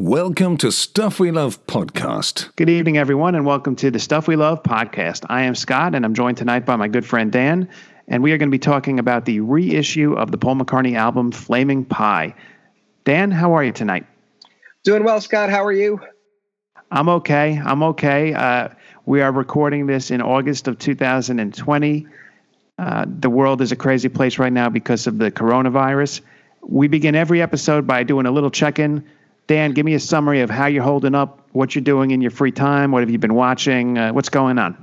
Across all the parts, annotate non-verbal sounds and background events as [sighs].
Welcome to Stuff We Love podcast. Good evening, everyone, and welcome to the Stuff We Love podcast. I am Scott, and I'm joined tonight by my good friend Dan, and we are going to be talking about the reissue of the Paul McCartney album Flaming Pie. Dan, how are you tonight? Doing well, Scott. How are you? I'm okay. I'm okay. Uh, we are recording this in August of 2020. Uh, the world is a crazy place right now because of the coronavirus. We begin every episode by doing a little check in Dan, give me a summary of how you're holding up, what you're doing in your free time, what have you been watching, uh, what's going on?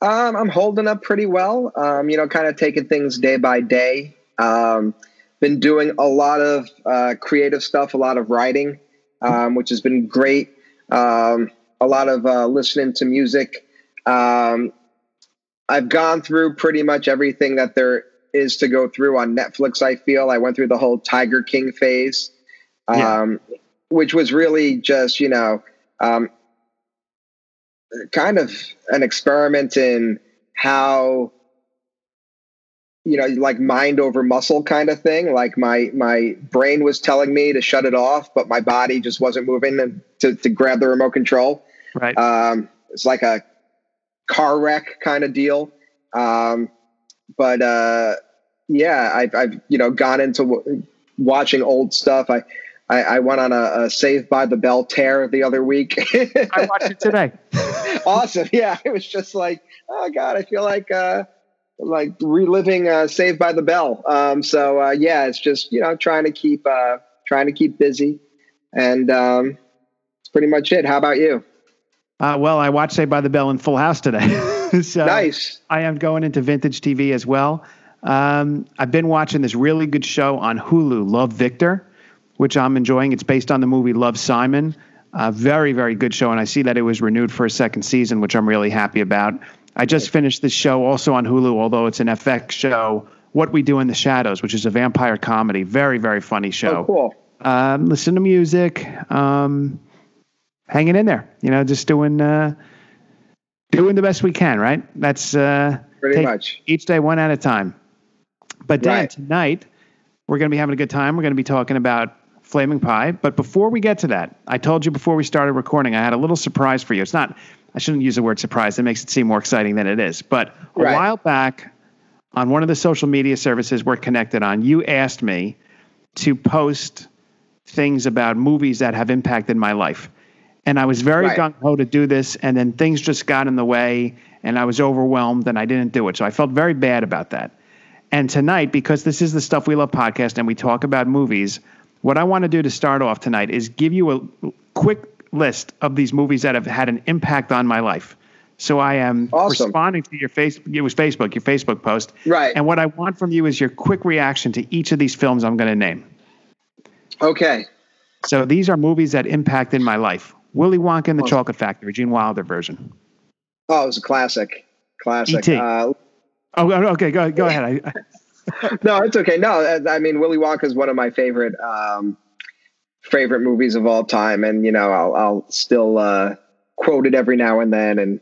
Um, I'm holding up pretty well. Um, you know, kind of taking things day by day. Um, been doing a lot of uh, creative stuff, a lot of writing, um, which has been great. Um, a lot of uh, listening to music. Um, I've gone through pretty much everything that there is to go through on Netflix. I feel I went through the whole Tiger King phase um, yeah. Which was really just you know um, kind of an experiment in how you know like mind over muscle kind of thing. Like my my brain was telling me to shut it off but my body just wasn't moving to, to grab the remote control. Right. Um, it's like a car wreck kind of deal. Um, but uh, yeah I've, I've you know gone into w- watching old stuff. I I, I went on a, a Saved by the Bell tear the other week. [laughs] I watched it today. [laughs] awesome. Yeah. It was just like, oh God, I feel like, uh, like reliving uh, Saved by the Bell. Um, so uh, yeah, it's just you know trying to keep uh, trying to keep busy, and um, it's pretty much it. How about you? Uh, well, I watched Saved by the Bell in Full House today. [laughs] so nice. I am going into vintage TV as well. Um, I've been watching this really good show on Hulu, Love Victor which I'm enjoying. It's based on the movie Love Simon. A very, very good show, and I see that it was renewed for a second season, which I'm really happy about. I just finished this show also on Hulu, although it's an FX show, What We Do in the Shadows, which is a vampire comedy. Very, very funny show. Oh, cool. Um, listen to music, um, hanging in there. You know, just doing uh, doing the best we can. Right? That's uh, pretty much each day one at a time. But Dan, right. tonight we're going to be having a good time. We're going to be talking about Flaming Pie. But before we get to that, I told you before we started recording, I had a little surprise for you. It's not, I shouldn't use the word surprise. It makes it seem more exciting than it is. But a right. while back on one of the social media services we're connected on, you asked me to post things about movies that have impacted my life. And I was very right. gung ho to do this, and then things just got in the way, and I was overwhelmed, and I didn't do it. So I felt very bad about that. And tonight, because this is the Stuff We Love podcast and we talk about movies, what I want to do to start off tonight is give you a quick list of these movies that have had an impact on my life. So I am awesome. responding to your face. It was Facebook, your Facebook post, right? And what I want from you is your quick reaction to each of these films I'm going to name. Okay. So these are movies that impacted my life. Willy Wonka and the Chocolate Factory, Gene Wilder version. Oh, it was a classic. Classic. E.T. Uh, oh, okay. Go go ahead. I, [laughs] no, it's okay. No, I mean Willy Wonka is one of my favorite um, favorite movies of all time, and you know I'll I'll still uh, quote it every now and then, and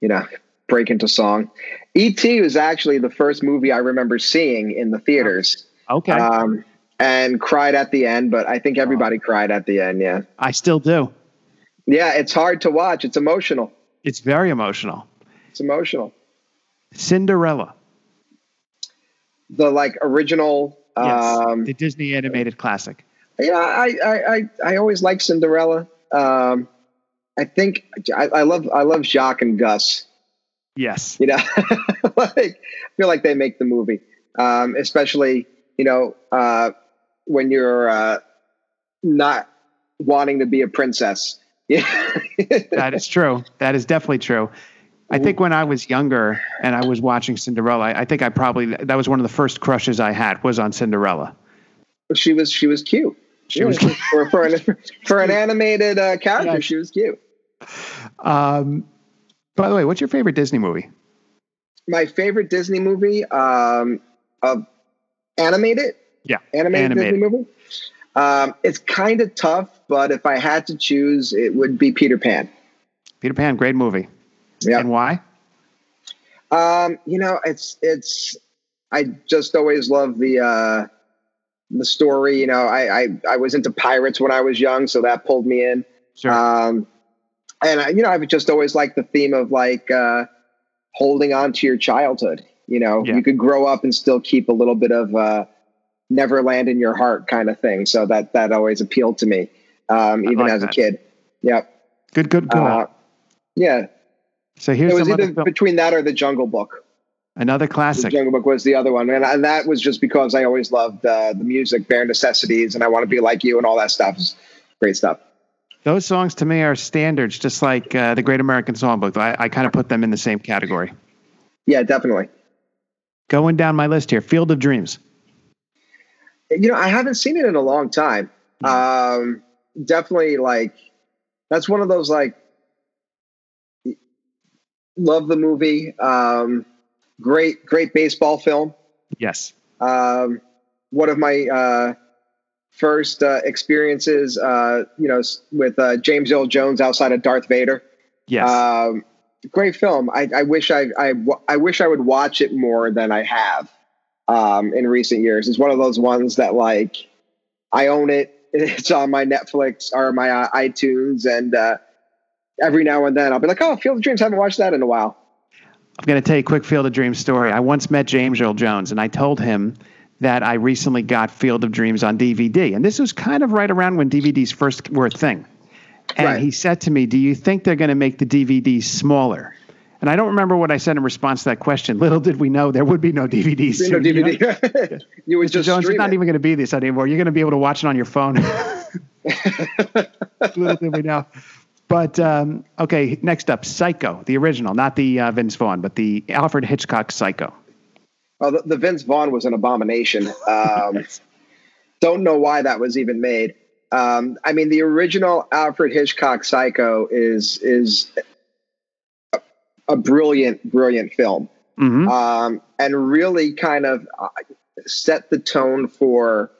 you know break into song. E.T. was actually the first movie I remember seeing in the theaters. Okay. Um, and cried at the end, but I think everybody oh. cried at the end. Yeah, I still do. Yeah, it's hard to watch. It's emotional. It's very emotional. It's emotional. Cinderella the like original yes, um, the Disney animated classic. Yeah, I I I, I always like Cinderella. Um, I think I, I love I love Jaq and Gus. Yes, you know, [laughs] like I feel like they make the movie, um, especially you know uh, when you're uh, not wanting to be a princess. Yeah, [laughs] that is true. That is definitely true. I think when I was younger and I was watching Cinderella, I think I probably that was one of the first crushes I had was on Cinderella. She was she was cute. She yeah, was for for an for an animated uh, character. Yeah. She was cute. Um, by the way, what's your favorite Disney movie? My favorite Disney movie, um, uh, animated. Yeah, animated, animated. Disney movie. Um, it's kind of tough, but if I had to choose, it would be Peter Pan. Peter Pan, great movie. Yeah. And why? Um, you know, it's it's I just always love the uh the story. You know, I, I, I was into pirates when I was young, so that pulled me in. Sure. Um, and I, you know, I've just always liked the theme of like uh, holding on to your childhood. You know, Yeah. you could grow up and still keep a little bit of uh, Neverland in your heart, kind of thing. So that that always appealed to me, um, even like as a kid. Yep. good, good, good. Uh, yeah. So here's It was some either between that or the Jungle Book. another classic. The. Jungle Book was the other one, and, and that was just because I always loved uh, the music, bare necessities, and I want to be like you, and all that stuff. It's great stuff. Those songs to me are standards, just like uh, the Great American Songbook. I, I kind of put them in the same category. Yeah, definitely. Going down my list here, Field of Dreams. You know, I haven't seen it in a long time. Um, definitely, like that's one of those like love the movie. Um, great, great baseball film. Yes. um, one of my uh, first uh, experiences, uh, you know, with uh, James Earl Jones outside of Darth Vader. Yes. Um, great film. I, I wish I, I I wish I would watch it more than I have um, in recent years. It's one of those ones that like I own it. [laughs] It's on my Netflix or my uh, iTunes, and uh, every now and then I'll be like, "Oh, Field of Dreams." Haven't watched that in a while. I'm going to tell you a quick Field of Dreams story. I once met James Earl Jones, and I told him that I recently got Field of Dreams on DVD. And this was kind of right around when DVDs first were a thing. And Right. he said to me, Do you think they're going to make the DVD smaller? And I don't remember what I said in response to that question. Little did we know there would be no DVDs. You know, soon, you know? DVD. you would Mr. just Jones, it's not it. even going to be this anymore. You're going to be able to watch it on your phone. [laughs] Little did we know. But um, okay, next up, Psycho, the original, not the uh, Vince Vaughn, but the Alfred Hitchcock Psycho. Oh, the, the Vince Vaughn was an abomination. Um, [laughs] don't know why that was even made. Um, I mean, the original Alfred Hitchcock Psycho is is a, a brilliant, brilliant film, hmm um, and really kind of uh, set the tone for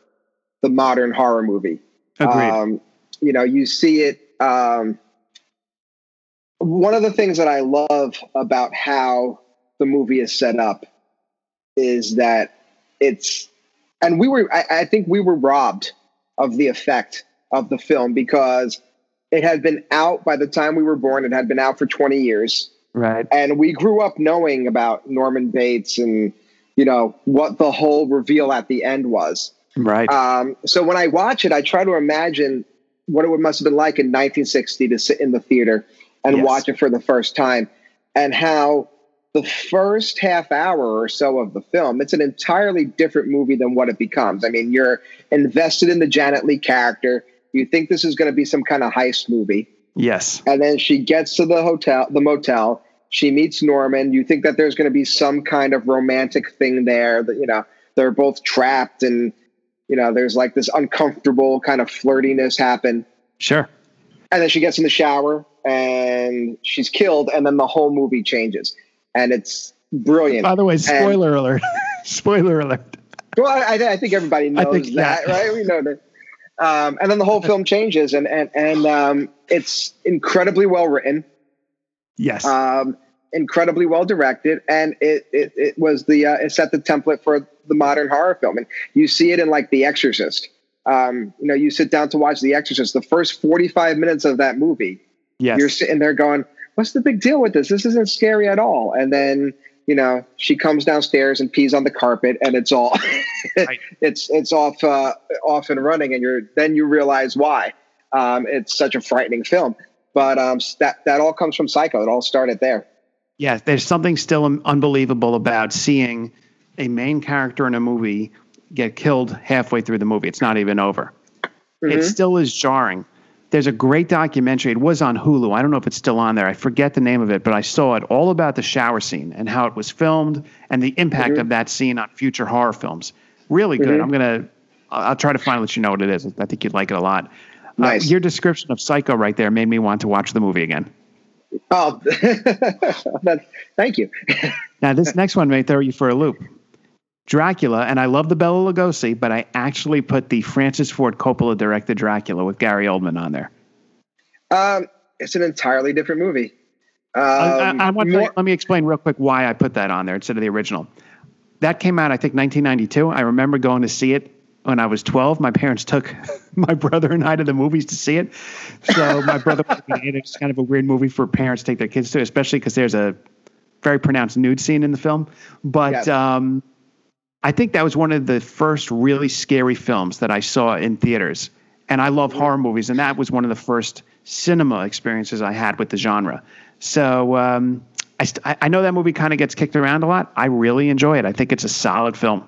the modern horror movie. Agreed. Um, you know, you see it. One of the things that I love about how the movie is set up is that it's, and we were, I, I think we were robbed of the effect of the film because it had been out by the time we were born. It had been out for 20 years right. and we grew up knowing about Norman Bates and, you know, what the whole reveal at the end was. Right. Um, so when I watch it, I try to imagine what it must have been like in 1960 to sit in the theater and Yes. watch it for the first time, and how the first half hour or so of the film, it's an entirely different movie than what it becomes. I mean, you're invested in the Janet Leigh character. You think this is going to be some kind of heist movie, yes. and then she gets to the hotel, the motel. She meets Norman. You think that there's going to be some kind of romantic thing there. That you know they're both trapped, and you know there's like this uncomfortable kind of flirtiness happen. Sure. And then she gets in the shower and she's killed, and then the whole movie changes, and it's brilliant. By the way, spoiler alert. [laughs] spoiler alert. Well, I, I think everybody knows think, that, yeah. right? We know that. Um, and then the whole [laughs] film changes, and and and um, it's incredibly well written. Yes. um, incredibly well directed, and it it, it was the uh, it set the template for the modern horror film, and you see it in like The Exorcist. Um, you know, you sit down to watch The Exorcist. The first forty five minutes of that movie, yes. you're sitting there going, "What's the big deal with this? This isn't scary at all." And then you know she comes downstairs and pees on the carpet, and it's all [laughs] Right. it's it's off uh, off and running, and you're then you realize why. Um, it's such a frightening film, but um, that that all comes from Psycho. It all started there. Yeah, there's something still unbelievable about seeing a main character in a movie get killed halfway through the movie. It's not even over. It mm-hmm. still is jarring. There's a great documentary. It was on Hulu. I don't know if it's still on there. I forget the name of it, but I saw it all about the shower scene and how it was filmed and the impact mm-hmm. of that scene on future horror films. Really good. Mm-hmm. I'm gonna. I'll I'll try to find let you know what it is. I think you'd like it a lot. Uh, nice. Uh, your description of Psycho right there made me want to watch the movie again. Oh, [laughs] thank you. [laughs] Now, this next one may throw you for a loop. Dracula, and I love the Bela Lugosi, but I actually put the Francis Ford Coppola directed Dracula with Gary Oldman on there. Um, it's an entirely different movie. Um, I, I, I want to, more- let me explain real quick why I put that on there instead of the original. That came out, I think, 1992. I remember going to see it when I was 12. My parents took [laughs] my brother and I to the movies to see it. So my brother, it's kind of a weird movie for parents to take their kids to, especially because there's a very pronounced nude scene in the film. But Yeah. um, I think that was one of the first really scary films that I saw in theaters. And I love horror movies, and that was one of the first cinema experiences I had with the genre. So um, I, st- I know that movie kind of gets kicked around a lot. I really enjoy it. I think it's a solid film.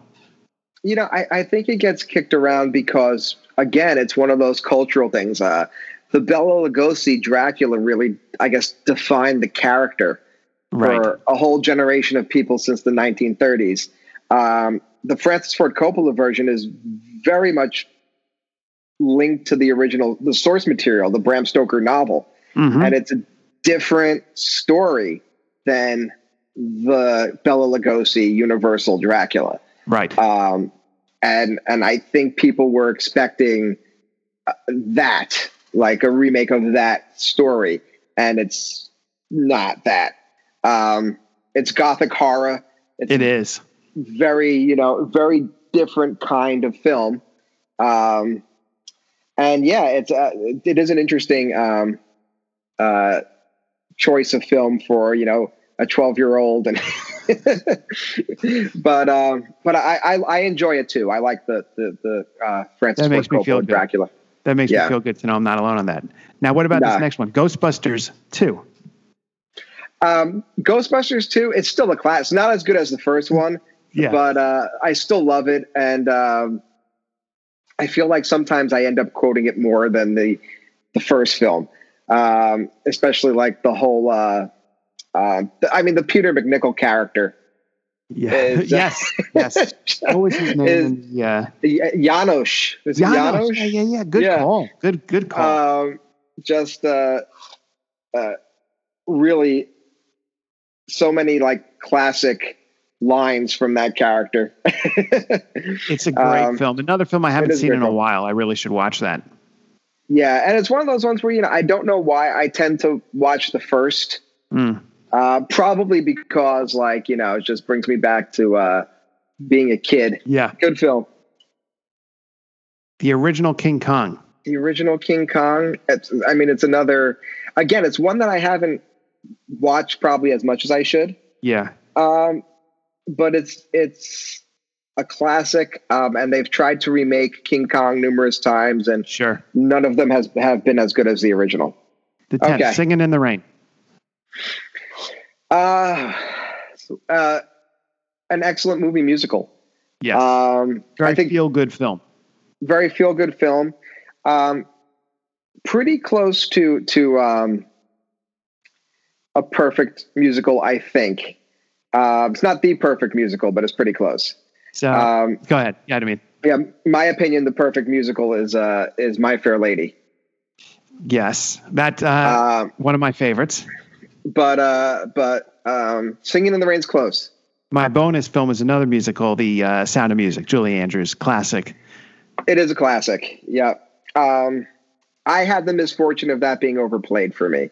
you know, I, I think it gets kicked around because again, it's one of those cultural things. Uh, the Bela Lugosi Dracula really, I guess, defined the character Right. for a whole generation of people since the 1930s. Um, the Francis Ford Coppola version is very much linked to the original, the source material, the Bram Stoker novel, Mhm. and it's a different story than the Bela Lugosi Universal Dracula Right. um, and and I think people were expecting uh, that, like a remake of that story, and it's not that. Um, it's gothic horror. It's it is. Very, you know, very different kind of film. Um, and yeah, it's uh, it is an interesting um, uh, choice of film for you know a twelve year old and. [laughs] but um, but I, I I enjoy it too. I like the the the uh, Francis That makes Ford me feel good. Dracula. That makes Yeah. me feel good to know I'm not alone on that. Now, what about Nah. this next one? Ghostbusters 2. Um, Ghostbusters two. It's still a class. Not as good as the first one. Yeah. but uh, I still love it, and um, I feel like sometimes I end up quoting it more than the the first film, um, especially like the whole. Uh, um, I mean, the Peter MacNicol character, yeah. is, uh, yes. Yes. [laughs] What was his name? Is- in the, uh, Y- Janosz. Is it Janos. Janosz? Yeah, yeah, yeah. Good Yeah. call. Good, good call. Um, just uh, uh, really so many like classic lines from that character. [laughs] it's a great um, film. Another film I haven't seen in a while. I really should watch that. Yeah, and it's one of those ones where you know I don't know why I tend to watch the first. Mm. Uh, probably because like you know it just brings me back to uh, being a kid. Yeah. Good film. The original King Kong. The original King Kong. It's, I mean, it's another. Again, it's one that I haven't watched probably as much as I should. Yeah. Um, but it's it's a classic, um, and they've tried to remake King Kong numerous times, and Sure. none of them has have been as good as the original. The 10th, Okay. Singing in the Rain. Uh, uh, an excellent movie musical. Yes. Um, Very I think feel good film. very feel good film. Um, pretty close to to um, a perfect musical, I think. Uh, it's not the perfect musical, but it's pretty close. So Um, go ahead. Yeah, I mean, yeah, my opinion, the perfect musical is uh, is My Fair Lady. yes. That uh, Um, one of my favorites. but uh, but um, Singing in the Rain's close. My bonus film is another musical, The uh, Sound of Music, Julie Andrews, classic. It is a classic. Yeah. Um, I had the misfortune of that being overplayed for me.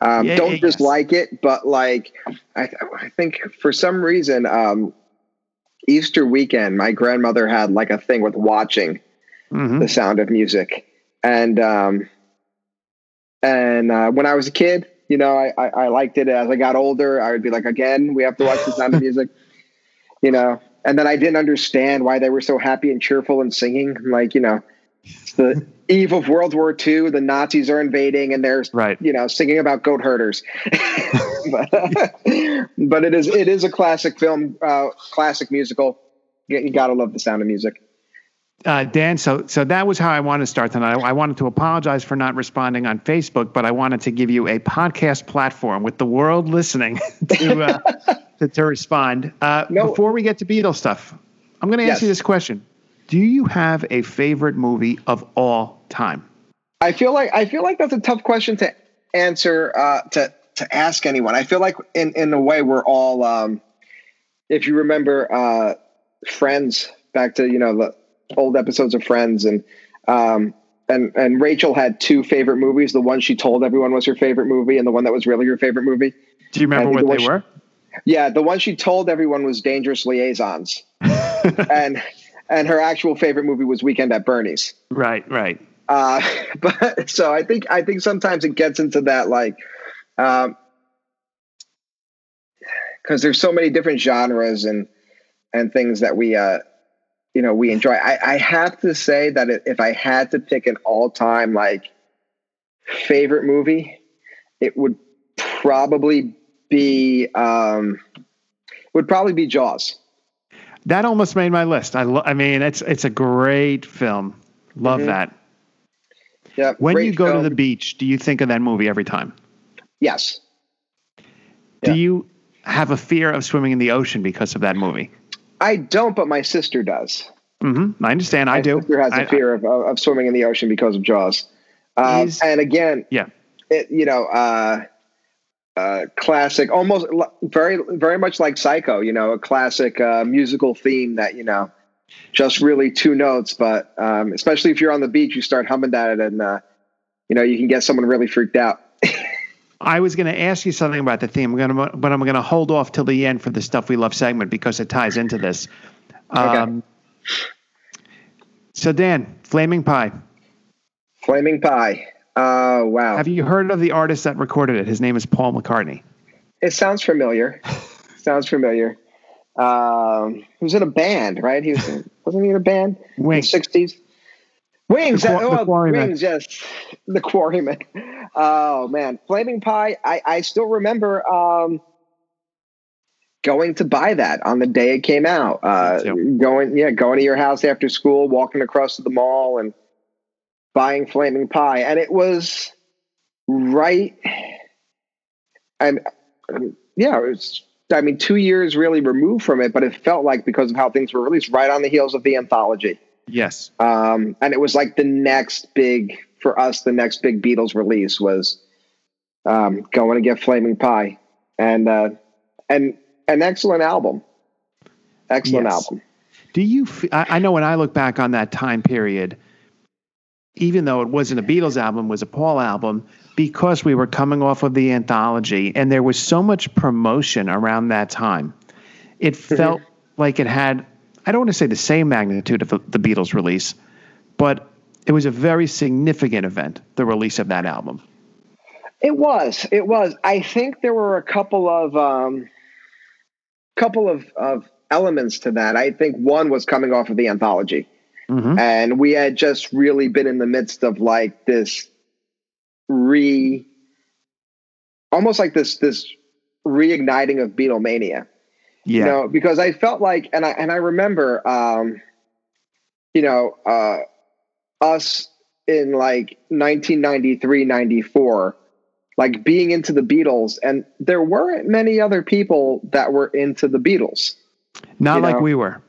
Um, Yeah, don't yes. dislike it, but like, I, I think for some reason, um, Easter weekend, my grandmother had like a thing with watching hmm the sound of music. And, um, and, uh, when I was a kid, you know, I, I, I liked it as I got older. I would be like, again, we have to watch the sound of music, [laughs] you know, and then I didn't understand why they were so happy and cheerful and singing. Like, you know, it's the eve of World War II, the Nazis are invading and they're, Right. you know, singing about goat herders. [laughs] [laughs] but, but it is, it is a classic film, uh, classic musical. You, you gotta love the sound of music. Uh, Dan, so so that was how I wanted to start tonight. I, I wanted to apologize for not responding on Facebook, but I wanted to give you a podcast platform with the world listening [laughs] to uh, to, to respond. Uh, No. Before we get to Beatles stuff, I'm going to ask Yes. you this question: Do you have a favorite movie of all time? I feel like I feel like that's a tough question to answer uh, to to ask anyone. I feel like in in a way we're all um, if you remember uh, Friends back to you know the old episodes of Friends and um, and and Rachel had two favorite movies. The one she told everyone was her favorite movie, and the one that was really her favorite movie. Do you remember what it they was- were? Yeah, the one she told everyone was Dangerous Liaisons, [laughs] and and her actual favorite movie was Weekend at Bernie's. Right, right. Uh, [laughs] but so I think I think sometimes it gets into that like, because um, there's so many different genres and and things that we uh, you know we enjoy. I, I have to say that if I had to pick an all time like favorite movie, it would probably be um, would probably be Jaws. That almost made my list. I lo- I mean, it's it's a great film. Love mm-hmm. that. Yeah. When you go film. to the beach, do you think of that movie every time? Yes. Do yeah. you have a fear of swimming in the ocean because of that movie? I don't, but my sister does. Mm-hmm. I understand. My I do. Sister has a I, fear of, of swimming in the ocean because of Jaws. Um, and again, yeah, it, you know, uh, uh, classic, almost very, very much like Psycho. You know, a classic uh, musical theme that you know, just really two notes. But um, especially if you're on the beach, you start humming that, and uh, you know, you can get someone really freaked out. [laughs] I was going to ask you something about the theme, I'm gonna, but I'm going to hold off till the end for the stuff we love segment because it ties into this. Um, okay. So, Dan, Flaming Pie. Flaming Pie. Oh, wow. Have you heard of the artist that recorded it? His name is Paul McCartney. It sounds familiar. [laughs] sounds familiar. Um, he was in a band, right? He was in, [laughs] wasn't he in a band Wings. in the 60s? Wings. The, oh, the Wings, yes. The Quarrymen. Oh, man. Flaming Pie, I, I still remember um, going to buy that on the day it came out. Uh, going, yeah, going to your house after school, walking across to the mall and buying Flaming Pie. And it was right. And yeah, it was, I mean, two years really removed from it, but it felt like because of how things were released, right on the heels of the anthology. Yes. Um, and it was like the next big, for us, the next big Beatles release was um, going to get Flaming Pie. And, uh, and an excellent album. Excellent yes. album. Do you? F- I know when I look back on that time period, even though it wasn't a Beatles album, was a Paul album, because we were coming off of the anthology, and there was so much promotion around that time. It mm-hmm. felt like it had. I don't want to say the same magnitude of the, the Beatles release, but it was a very significant event. The release of that album. It was. It was. I think there were a couple of. Um, couple of, of elements to that. I think one was coming off of the anthology. Mm-hmm. And we had just really been in the midst of like this re almost like this this reigniting of Beatlemania. Yeah. You know, because I felt like and I and I remember um, you know, uh us in like 1993, 94 like being into the Beatles, and there weren't many other people that were into the Beatles. Not like know? we were.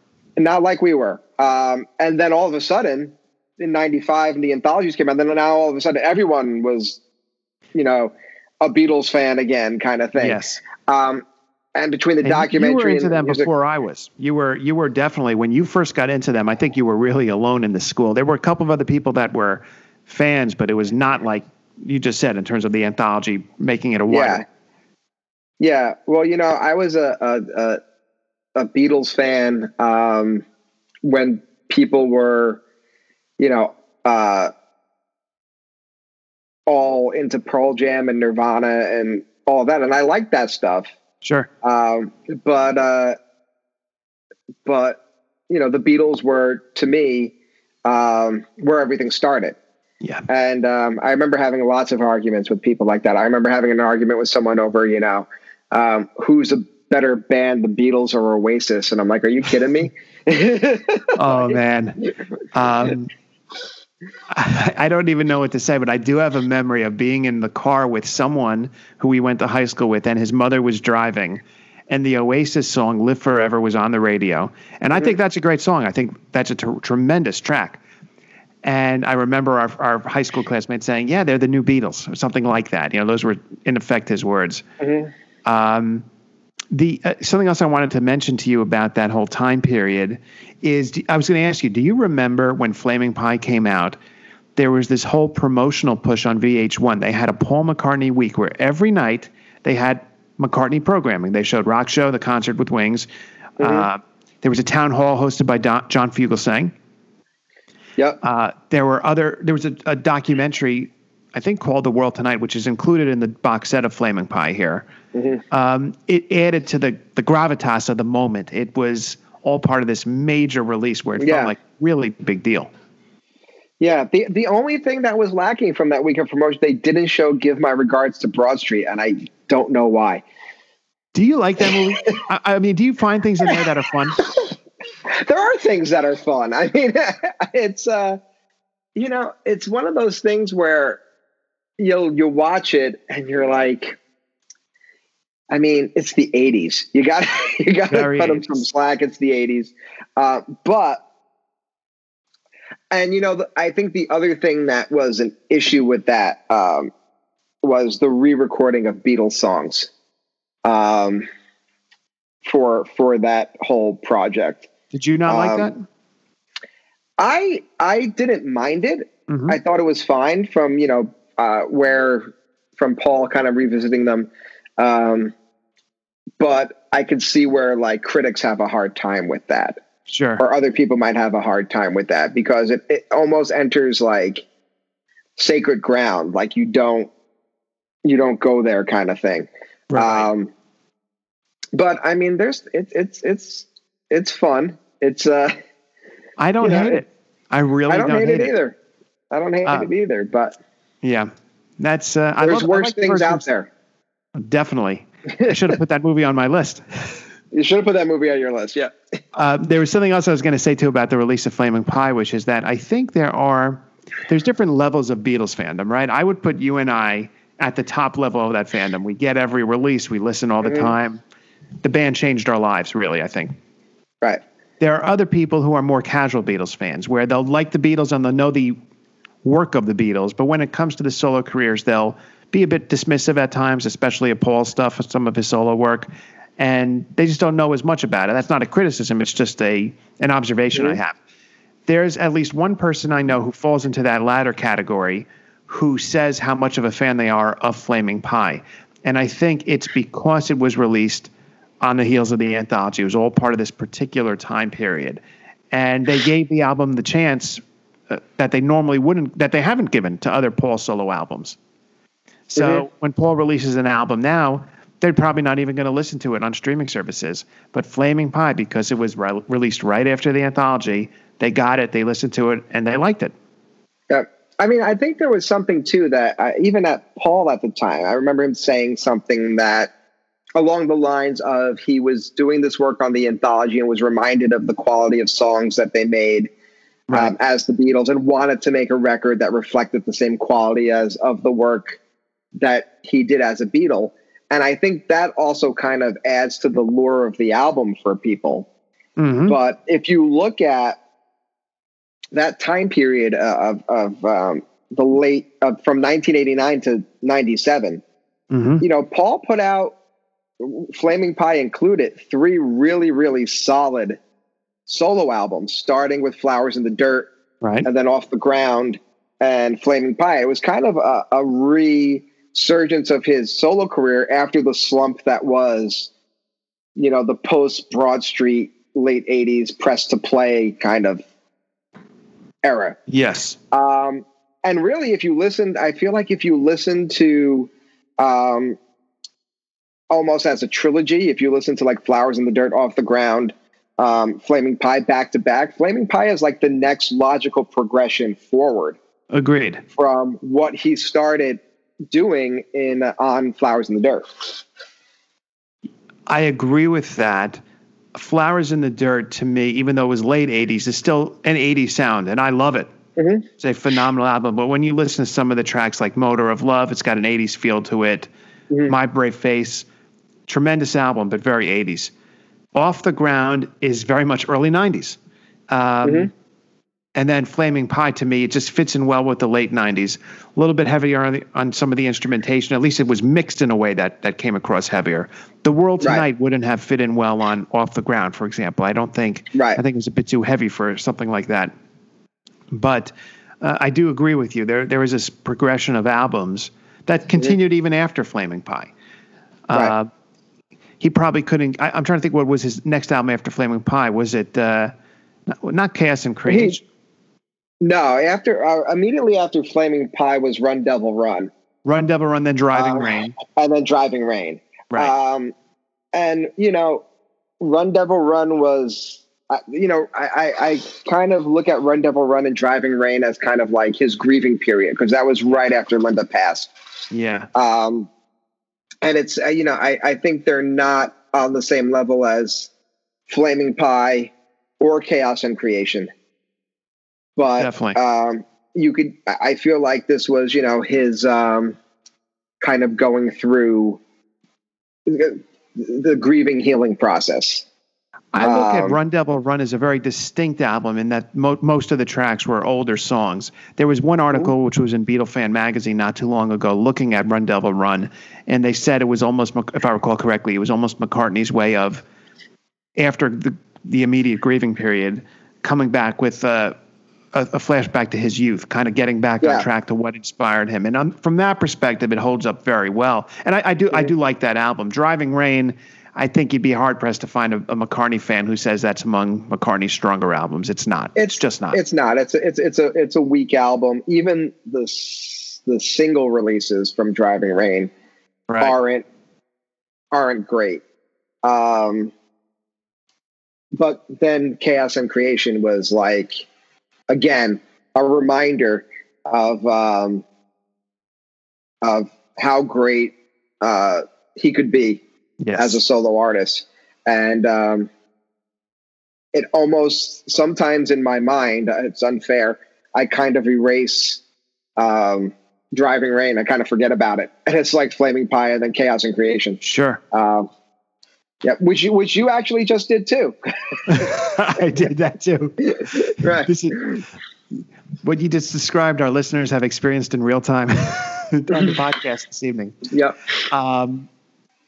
Not like we were. Um, and then all of a sudden, in '95, and the anthologies came out. Then now all of a sudden, everyone was, you know, a Beatles fan again, kind of thing. Yes. Um, and between the and documentary, you were into them music, before I was. You were you were definitely when you first got into them. I think you were really alone in the school. There were a couple of other people that were fans, but it was not like you just said in terms of the anthology, making it a wider. Yeah. Yeah. Well, you know, I was a a, a, a Beatles fan um, when people were, you know, uh, all into Pearl Jam and Nirvana and all that, and I like that stuff. Sure. Um, but uh, but you know, the Beatles were to me um, where everything started. Yeah. And um, I remember having lots of arguments with people like that. I remember having an argument with someone over, you know, um, who's a better band, the Beatles or Oasis? And I'm like, are you kidding me? [laughs] oh man. Um, I, I don't even know what to say, but I do have a memory of being in the car with someone who we went to high school with, and his mother was driving, and the Oasis song "Live Forever" was on the radio, and I think that's a great song. I think that's a t- tremendous track. And I remember our, our high school classmates saying, "Yeah, they're the new Beatles," or something like that. You know, those were in effect his words. Mm-hmm. Um, the uh, something else I wanted to mention to you about that whole time period is I was going to ask you, do you remember when Flaming Pie came out? There was this whole promotional push on VH1. They had a Paul McCartney week where every night they had McCartney programming. They showed Rock Show, the concert with Wings. Mm-hmm. Uh, There was a town hall hosted by Don, John Fugelsang. Yep. Uh, there were other. There was a, a, documentary, I think, called "The World Tonight," which is included in the box set of Flaming Pie here. Mm-hmm. Um, it added to the the gravitas of the moment. It was all part of this major release where it yeah. felt like really big deal. Yeah, the the only thing that was lacking from that week of promotion, they didn't show "Give My Regards to Broad Street," and I don't know why. Do you like that movie? I, I, mean, do you find things in there that are fun? [laughs] there are things that are fun. I mean, [laughs] it's uh, you know, it's one of those things where you'll you watch it and you're like, I mean, it's the '80s. You got [laughs] you got to cut them some slack. It's the '80s, uh, but and you know, I think the other thing that was an issue with that um, was the re-recording of Beatles songs um, for for that whole project. Did you not um, like that? I I didn't mind it. Mm-hmm. I thought it was fine from you know uh, where from Paul kind of revisiting them, um, but I could see where like critics have a hard time with that. Sure. Or other people might have a hard time with that because it, it almost enters like sacred ground. Like you don't you don't go there kind of thing. Right. Um, but I mean, there's it's it's it's it's fun. It's uh, I don't hate know, it. I really I don't, don't hate, hate it, either. I don't hate uh, it either. But yeah, that's uh, there's love, worse like things out there. Definitely, I should have put that movie on my list. You should have put that movie on your list. Yeah. Uh, there was something else I was going to say too about the release of Flaming Pie, which is that I think there are there's different levels of Beatles fandom, right? I would put you and I at the top level of that fandom. We get every release, we listen all the mm-hmm. time. The band changed our lives, really, I think. Right. There are other people who are more casual Beatles fans where they'll like the Beatles and they'll know the work of the Beatles, but when it comes to the solo careers, they'll be a bit dismissive at times, especially of Paul's stuff, some of his solo work, and they just don't know as much about it. That's not a criticism; it's just a an observation mm-hmm. I have. There's at least one person I know who falls into that latter category who says how much of a fan they are of Flaming Pie. And I think it's because it was released on the heels of the anthology. It was all part of this particular time period. And they gave the album the chance uh, that they normally wouldn't, that they haven't given to other Paul solo albums. So mm-hmm. when Paul releases an album now, they're probably not even going to listen to it on streaming services. But Flaming Pie, because it was re- released right after the anthology, they got it, they listened to it, and they liked it. Yeah. I mean, I think there was something too that uh, even at Paul at the time, I remember him saying something that along the lines of he was doing this work on the anthology and was reminded of the quality of songs that they made um, right. um, as the Beatles and wanted to make a record that reflected the same quality as of the work that he did as a Beatle. And I think that also kind of adds to the lure of the album for people. Mm-hmm. But if you look at that time period of, of um, the late uh, from 1989 to 97 mm-hmm. you know paul put out flaming pie included three really really solid solo albums starting with flowers in the dirt right and then off the ground and flaming pie it was kind of a, a resurgence of his solo career after the slump that was you know the post broad street late 80s press to play kind of era. Yes. Um, and really, if you listen, I feel like if you listen to um, almost as a trilogy, if you listen to like Flowers in the Dirt, Off the Ground, um, Flaming Pie back to back, Flaming Pie is like the next logical progression forward. Agreed. From what he started doing in uh, on Flowers in the Dirt. I agree with that. Flowers in the Dirt to me, even though it was late 80s, is still an 80s sound, and I love it. Mm-hmm. It's a phenomenal album. But when you listen to some of the tracks like Motor of Love, it's got an 80s feel to it. Mm-hmm. My Brave Face, tremendous album, but very 80s. Off the Ground is very much early 90s. Um, mm-hmm. And then Flaming Pie to me, it just fits in well with the late 90s. A little bit heavier on, the, on some of the instrumentation. At least it was mixed in a way that, that came across heavier. The World Tonight right. wouldn't have fit in well on Off the Ground, for example. I don't think. Right. I think it was a bit too heavy for something like that. But uh, I do agree with you. There, there was this progression of albums that continued even after Flaming Pie. Uh, he probably couldn't. I, am trying to think what was his next album after Flaming Pie. Was it uh, not, not Chaos and Creation? No, after uh, immediately after Flaming Pie was Run Devil Run. Run Devil Run, then Driving Um, Rain. and then Driving Rain. Right. Um, and you know, Run Devil Run was, uh, you know, I, I, I kind of look at Run Devil Run and Driving Rain as kind of like his grieving period because that was right after Linda passed. yeah. Um, and it's uh, you know, I, I think they're not on the same level as Flaming Pie or Chaos and Creation, but Definitely. um, you could. I feel like this was you know his um, kind of going through the, the grieving healing process. I look at Um, Run Devil Run as a very distinct album in that mo- most of the tracks were older songs. There was one article which was in Beatle Fan magazine not too long ago looking at Run Devil Run, and they said it was almost, if I recall correctly, it was almost McCartney's way of, after the, the immediate grieving period, coming back with uh, a, a flashback to his youth, kind of getting back Yeah. on track to what inspired him. And um, from that perspective, it holds up very well. And I, I do, I do like that album. Driving Rain. I think you'd be hard pressed to find a, a McCartney fan who says that's among McCartney's stronger albums. It's not. It's, just not. It's not. It's a, it's it's a it's a weak album. Even the the single releases from Driving Rain right. aren't aren't great. Um, but then Chaos and Creation was like again a reminder of um, of how great uh, he could be yes. as a solo artist, and um, it almost sometimes in my mind uh, it's unfair. I kind of erase um, Driving Rain. I kind of forget about it, and [laughs] it's like Flaming Pie and then Chaos and Creation. sure. Um, yeah, which you which you actually just did too. [laughs] [laughs] I did that too. right. This is, what you just described, our listeners have experienced in real time [laughs] on the podcast this evening. Yep. Um,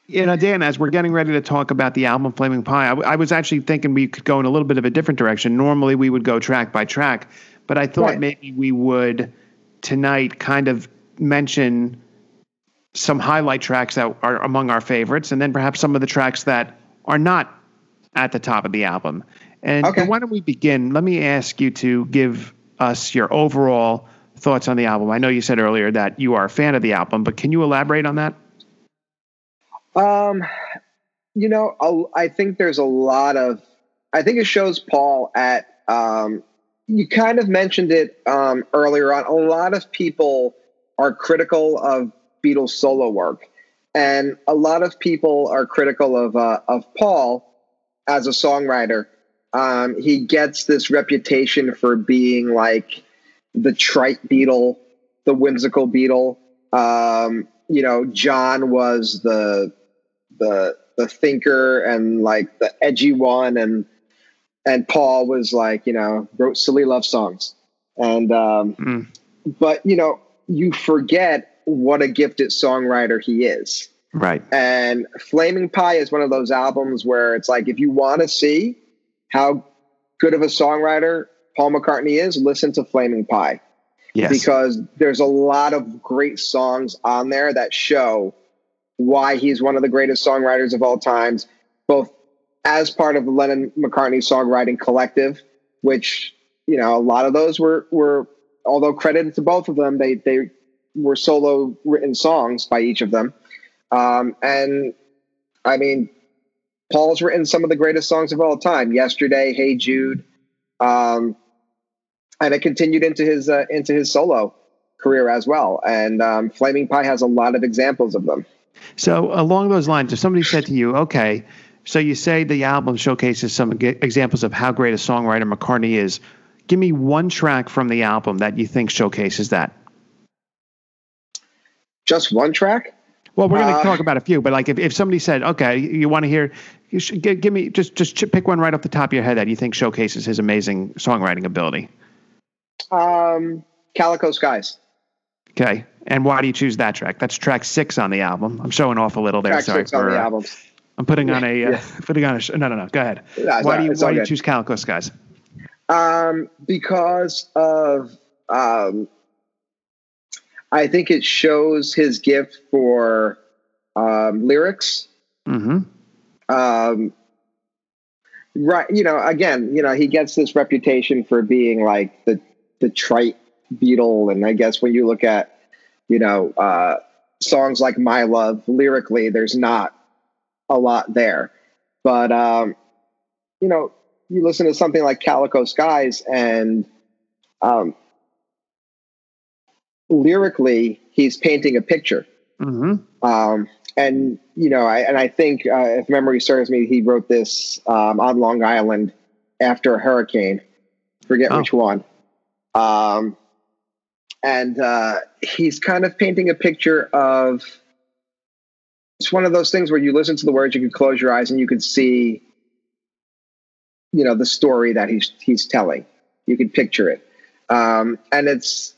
you know, Dan, as we're getting ready to talk about the album Flaming Pie, I, w- I was actually thinking we could go in a little bit of a different direction. Normally, we would go track by track, but I thought Right. maybe we would tonight kind of mention some highlight tracks that are among our favorites, and then perhaps some of the tracks that are not at the top of the album. And Okay. why don't we begin? Let me ask you to give us your overall thoughts on the album. I know you said earlier that you are a fan of the album, but can you elaborate on that? Um, you know, I think there's a lot of. I think it shows Paul at. Um, you kind of mentioned it um, earlier on. A lot of people are critical of Beatles solo work, and a lot of people are critical of uh, of Paul as a songwriter. Um, he gets this reputation for being like the trite Beatle, the whimsical Beatle. Um, you know, John was the the the thinker and like the edgy one and and Paul was like, you know, wrote silly love songs. And um Mm. but you know, you forget what a gifted songwriter he is. Right. And Flaming Pie is one of those albums where it's like if you want to see how good of a songwriter Paul McCartney is, listen to Flaming Pie Yes. because there's a lot of great songs on there that show why he's one of the greatest songwriters of all times, both as part of the Lennon McCartney songwriting collective, which you know a lot of those were were although credited to both of them, they they were solo written songs by each of them, um, and I mean. Paul's written some of the greatest songs of all time. Yesterday, Hey Jude, um, and it continued into his uh, into his solo career as well. And um, Flaming Pie has a lot of examples of them. So along those lines, if somebody said to you, okay, so you say the album showcases some examples of how great a songwriter McCartney is. Give me one track from the album that you think showcases that. Just one track. Well, we're going to Uh, talk about a few, but like if, if somebody said, okay, you want to hear, you should give, give me just just ch- pick one right off the top of your head that you think showcases his amazing songwriting ability. Um, Calico Skies. Okay, and why do you choose that track? That's track six on the album. I'm showing off a little there. Track sorry for, the uh. I'm putting on a uh, yeah. [laughs] putting on a sh- no no no. Go ahead. It's why do you why do you choose Calico Skies? Um, because of um, I think it shows his gift for um, lyrics. Mm-hmm. Um, right, you know, again, you know, he gets this reputation for being like the the trite Beatle, and I guess when you look at, you know, uh, songs like "My Love," lyrically, there's not a lot there, but um, you know, you listen to something like "Calico Skies," and um, lyrically, he's painting a picture. Mm-hmm. Um, and you know, I and I think uh, if memory serves me, he wrote this um, on Long Island after a hurricane. Forget Oh. which one. Um, and uh, he's kind of painting a picture of. It's one of those things where you listen to the words, you can close your eyes, and you can see. You know the story that he's he's telling. You can picture it, um, and it's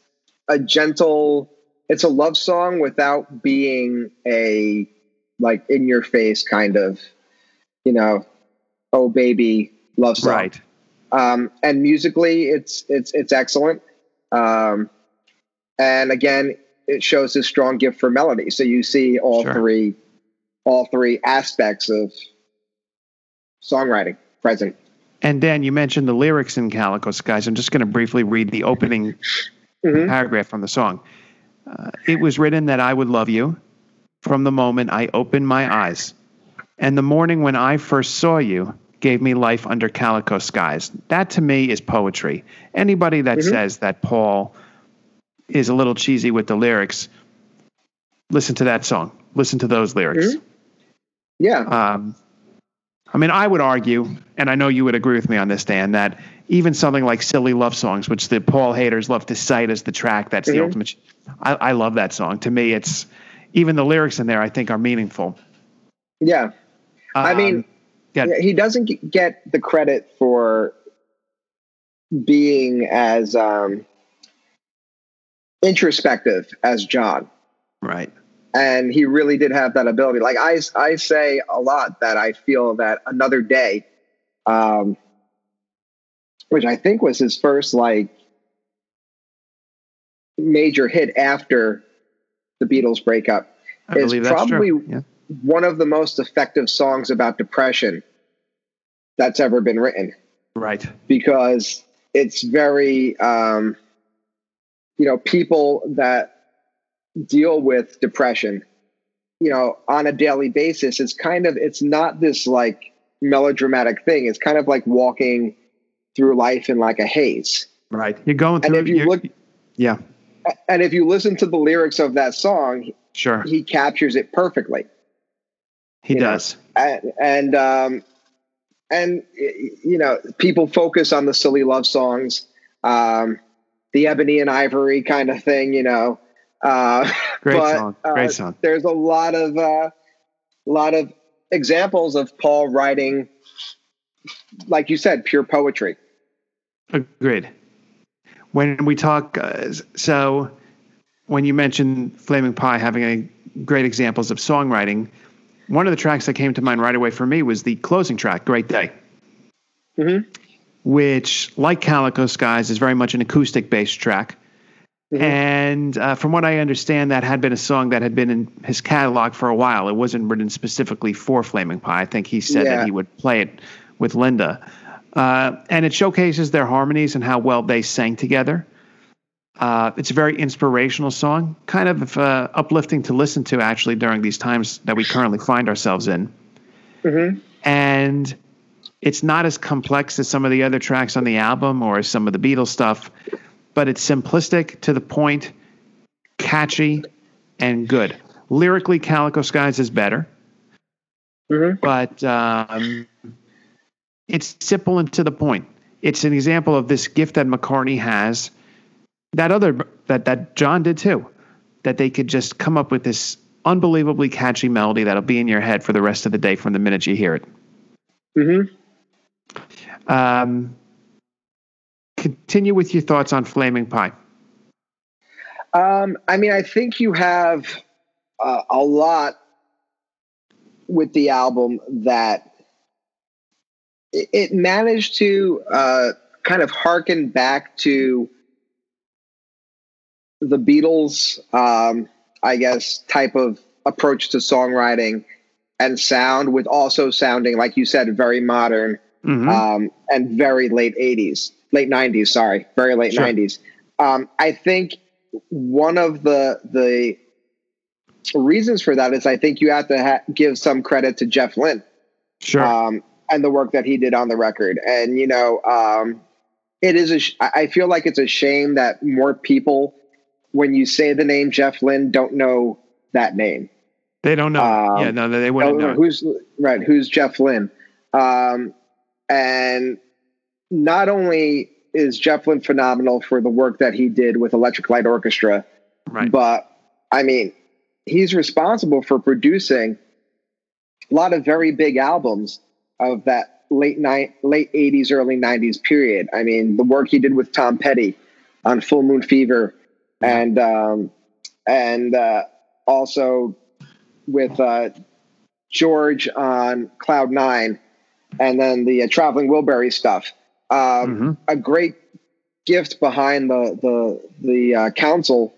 a gentle it's a love song without being a like in your face kind of you know oh baby love song Right. um and musically it's it's it's excellent um and again it shows his strong gift for melody so you see all Sure. three all three aspects of songwriting present And Dan, you mentioned the lyrics in Calico Skies. I'm just going to briefly read the opening Mhm. paragraph from the song. Uh, it was written that I would love you from the moment I opened my eyes. And the morning when I first saw you gave me life under calico skies. That to me is poetry. Anybody that Mhm. says that Paul is a little cheesy with the lyrics, listen to that song. Listen to those lyrics. Mhm. yeah Um, I mean, I would argue, and I know you would agree with me on this, Dan, that even something like "Silly Love Songs," which the Paul haters love to cite as the track that's the Mhm. ultimate, I, I love that song. To me, it's even the lyrics in there. I think are meaningful. yeah I mean, Um, yeah, Yeah, he doesn't get the credit for being as um, introspective as John. right. And he really did have that ability. Like I, I say a lot that I feel that another day, um, which I think was his first like major hit after the Beatles breakup, I is probably- Yeah. one of the most effective songs about depression that's ever been written. Right. because it's very um, you know people that deal with depression you know on a daily basis it's kind of it's not this like melodramatic thing it's kind of like walking through life in like a haze Right. You're going through. and if you look yeah. and if you listen to the lyrics of that song Sure. he captures it perfectly He you know, does. and and um and you know people focus on the silly love songs um the ebony and ivory kind of thing you know uh [laughs] Great but, song. uh, Great song. there's a lot of uh lot of examples of paul writing like you said pure poetry Agreed. When we talk, uh, so when you mentioned Flaming Pie having a great examples of songwriting, one of the tracks that came to mind right away for me was the closing track, "Great Day," Mhm. which, like Calico Skies, is very much an acoustic-based track. Mhm. And uh, from what I understand, that had been a song that had been in his catalog for a while. It wasn't written specifically for Flaming Pie. I think he said Yeah. that he would play it with Linda. Uh, and it showcases their harmonies and how well they sang together. Uh, it's a very inspirational song, kind of uh, uplifting to listen to actually during these times that we currently find ourselves in. Mhm. And it's not as complex as some of the other tracks on the album or some of the Beatles stuff, but it's simplistic to the point, catchy, and good. Lyrically, Calico Skies is better, Mhm. but um, it's simple and to the point. It's an example of this gift that McCartney has, that other that that John did too, that they could just come up with this unbelievably catchy melody that'll be in your head for the rest of the day from the minute you hear it. Mm-hmm. Um, continue with your thoughts on Flaming Pie. Um, I mean, I think you have uh, a lot with the album that it, managed to uh, kind of harken back to the Beatles, um, I guess, type of approach to songwriting and sound with also sounding like you said very modern Mhm. um, and very late 80s late 90s sorry very late Sure. 90s um, i think one of the the reasons for that is i think you have to ha- give some credit to jeff lynne sure. um, and the work that he did on the record. And you know, um, it is a. Sh- I feel like it's a shame that more people, when you say the name Jeff Lynne, don't know that name. they don't know. um, yeah, no, they wouldn't Oh, know. who's right? Who's Jeff Lynne? Um, and not only is Jeff Lynne phenomenal for the work that he did with Electric Light Orchestra, Right. but I mean, he's responsible for producing a lot of very big albums of that late night, late '80s, early '90s period. I mean, the work he did with Tom Petty on Full Moon Fever, and um, and uh, also with uh, George on Cloud Nine, and then the uh, Traveling Wilbury stuff. Um, Mhm. A great gift behind the the the uh, council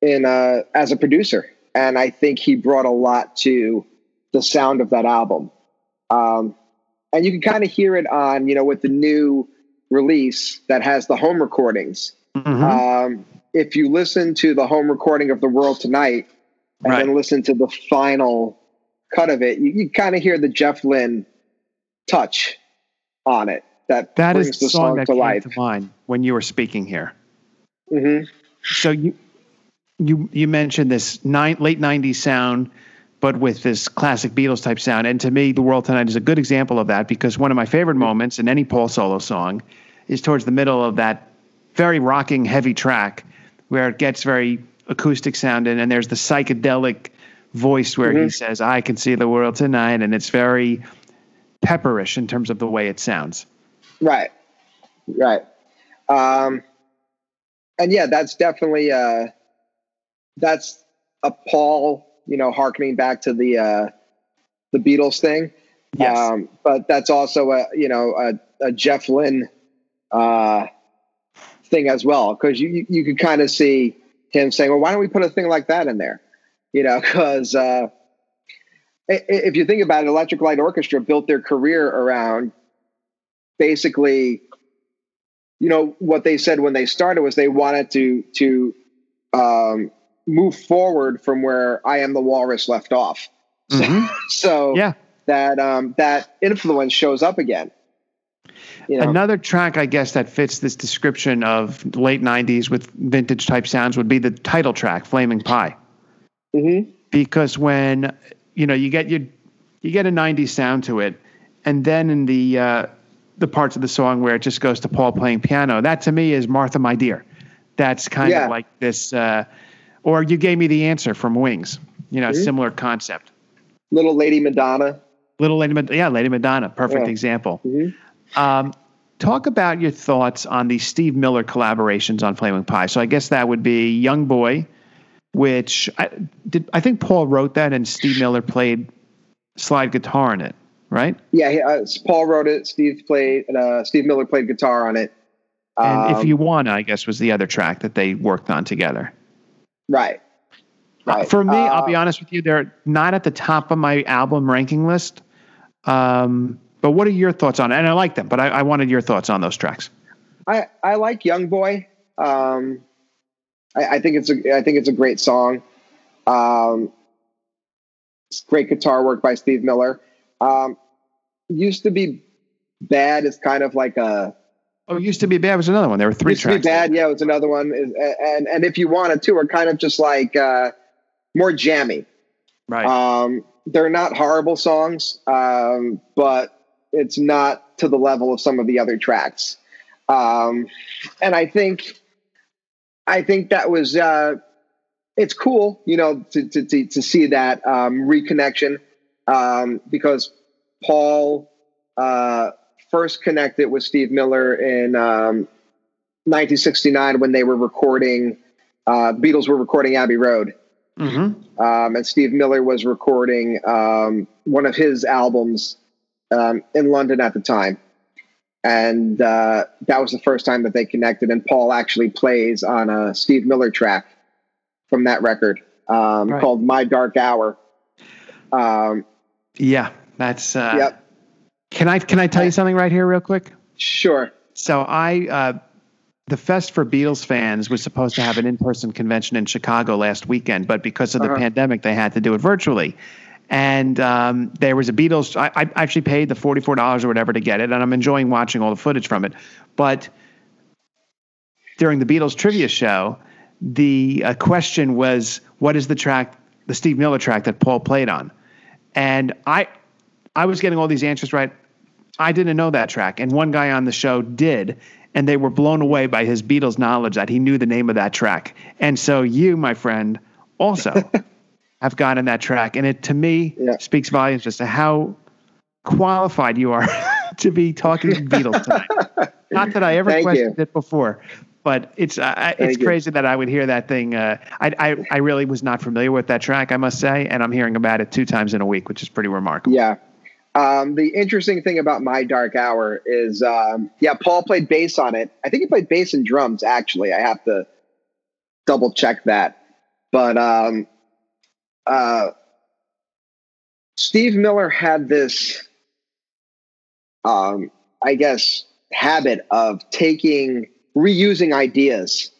in uh, as a producer, and I think he brought a lot to the sound of that album. Um, and you can kind of hear it on you know with the new release that has the home recordings. Mhm. Um, if you listen to the home recording of the world tonight and Right. then listen to the final cut of it, you, you kind of hear the Jeff Lynne touch on it. That that brings is the song song that to came life. to mind when you were speaking here. hmm So you you you mentioned this nine, late '90s sound, but with this classic Beatles type sound. And to me, "The World Tonight" is a good example of that because one of my favorite moments in any Paul solo song is towards the middle of that very rocking, heavy track where it gets very acoustic sounding, and there's the psychedelic voice where he Mhm. says, "I can see the world tonight," and it's very pepperish in terms of the way it sounds. Right, right. Um, and yeah, that's definitely uh, that's a Paul, you know, harkening back to the uh, the Beatles thing. Yes. Um, but that's also a you know a, a Jeff Lynne uh, thing as well because you you, you could kind of see him saying, "Well, why don't we put a thing like that in there?" You know, because uh, if you think about it, Electric Light Orchestra built their career around basically, you know, what they said when they started was they wanted to to um, move forward from where I Am the Walrus left off. Mhm. [laughs] So Yeah. that um, that influence shows up again. You know, Another track, I guess, that fits this description of late '90s with vintage type sounds would be the title track, "Flaming Pie," Mhm. because when you know you get your you get a '90s sound to it, and then in the uh, the parts of the song where it just goes to Paul playing piano, that to me is Martha, My Dear. That's kind Yeah. of like this, uh, or you gave me the answer from Wings. You know, Mhm. similar concept. Little Lady Madonna. Little Lady, Mad- yeah, Lady Madonna, perfect Yeah. example. Mhm. Um, talk about your thoughts on the Steve Miller collaborations on Flaming Pie. So I guess that would be Young Boy, which I did. I think Paul wrote that, and Steve Miller played slide guitar in it, right? Yeah, he, uh, Paul wrote it. Steve played. Uh, Steve Miller played guitar on it. And Um, if you want, I guess was the other track that they worked on together. Right, right. For me, I'll be Uh, honest with you, they're not at the top of my album ranking list. Um, but what are your thoughts on it? And I like them, but I, I wanted your thoughts on those tracks. I I like Young Boy. Um, I, I think it's a I think it's a great song. Um, great guitar work by Steve Miller. Um, used to be bad is kind of like a Oh, it used to be bad was another one. There were three used tracks. to be bad. Yeah, it was another one. And and if you wanted to, are kind of just like uh, more jammy. Right. Um, they're not horrible songs, um, but it's not to the level of some of the other tracks. Um, and I think, I think that was, uh, it's cool, you know, to, to, to, to see that, um, reconnection, um, because Paul, uh, first connected with Steve Miller in, um, 1969 when they were recording, uh, Beatles were recording Abbey Road mm-hmm. um, and Steve Miller was recording um, one of his albums um, in London at the time. And uh, that was the first time that they connected. And Paul actually plays on a Steve Miller track from that record um, Right. called My Dark Hour. Um, Yeah, that's. Uh, Yep. Can I can I tell you something right here, real quick? Sure. So I, uh, the Fest for Beatles fans was supposed to have an in-person convention in Chicago last weekend, but because of the Uh-huh. pandemic, they had to do it virtually. And um, there was a Beatles. I, I actually paid the forty-four dollars or whatever to get it, and I'm enjoying watching all the footage from it. But during the Beatles trivia show, the uh, question was, "What is the track, the Steve Miller track that Paul played on?" And I, I was getting all these answers right. I didn't know that track, and one guy on the show did, and they were blown away by his Beatles knowledge that he knew the name of that track. And so you, my friend, also [laughs] have gotten that track, and it to me Yeah. speaks volumes as to how qualified you are [laughs] to be talking Beatles tonight. [laughs] Not that I ever Thank questioned you. it before, but it's uh, it's you. crazy that I would hear that thing. Uh, I, I I really was not familiar with that track, I must say, and I'm hearing about it two times in a week, which is pretty remarkable. Yeah. Um, the interesting thing about My Dark Hour is, um, yeah, Paul played bass on it. I think he played bass and drums, actually. I have to double check that. But um, uh, Steve Miller had this, um, I guess, habit of taking, reusing ideas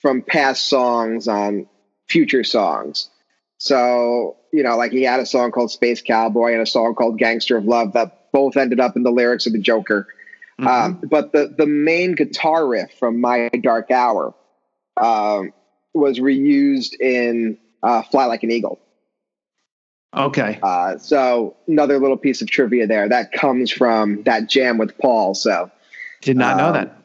from past songs on future songs. So, you know, like he had a song called Space Cowboy and a song called Gangster of Love that both ended up in the lyrics of the Joker. Mhm. Um, but the, the main guitar riff from My Dark Hour um, was reused in uh, Fly Like an Eagle. okay. Uh, so another little piece of trivia there that comes from that jam with Paul. So Did not know um, that.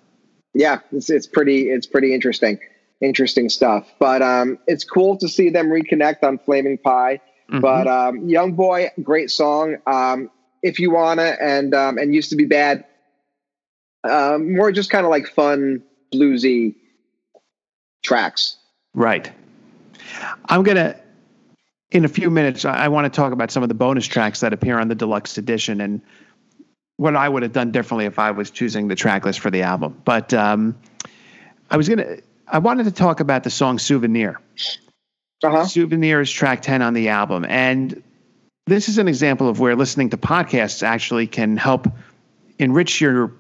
yeah, it's, it's pretty it's pretty interesting, interesting stuff. But um, it's cool to see them reconnect on Flaming Pie. Mhm. But um, Young Boy, great song. Um, if you wanna and um, and used to be bad. Um, more just kind of like fun bluesy tracks. Right. I'm to, in a few minutes, I, I want to talk about some of the bonus tracks that appear on the deluxe edition and what I would have done differently if I was choosing the track list for the album. But um, I was to, I wanted to talk about the song Souvenir. Uh huh. Souvenir is track 10 on the album. And this is an example of where listening to podcasts actually can help enrich your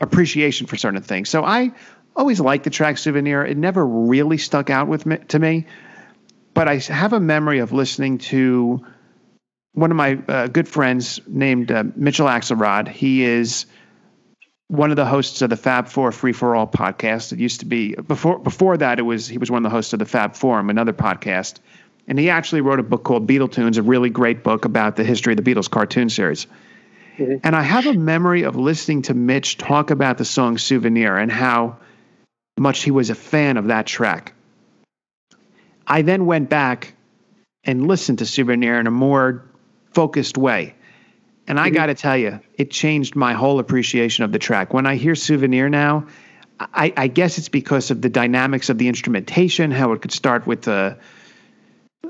appreciation for certain things. So I always liked the track Souvenir. It never really stuck out with me, to me. But I have a memory of listening to one of my uh, good friends named uh, Mitchell Axelrod. He is one of the hosts of the Fab Four Free for All podcast. It used to be before before that it was he was one of the hosts of the Fab Forum, another podcast. And he actually wrote a book called Beatletoons, a really great book about the history of the Beatles cartoon series. Mm-hmm. And I have a memory of listening to Mitch talk about the song Souvenir and how much he was a fan of that track. I then went back and listened to Souvenir in a more focused way. And I got to tell you, it changed my whole appreciation of the track. When I hear Souvenir now, I, I guess it's because of the dynamics of the instrumentation, how it could start with a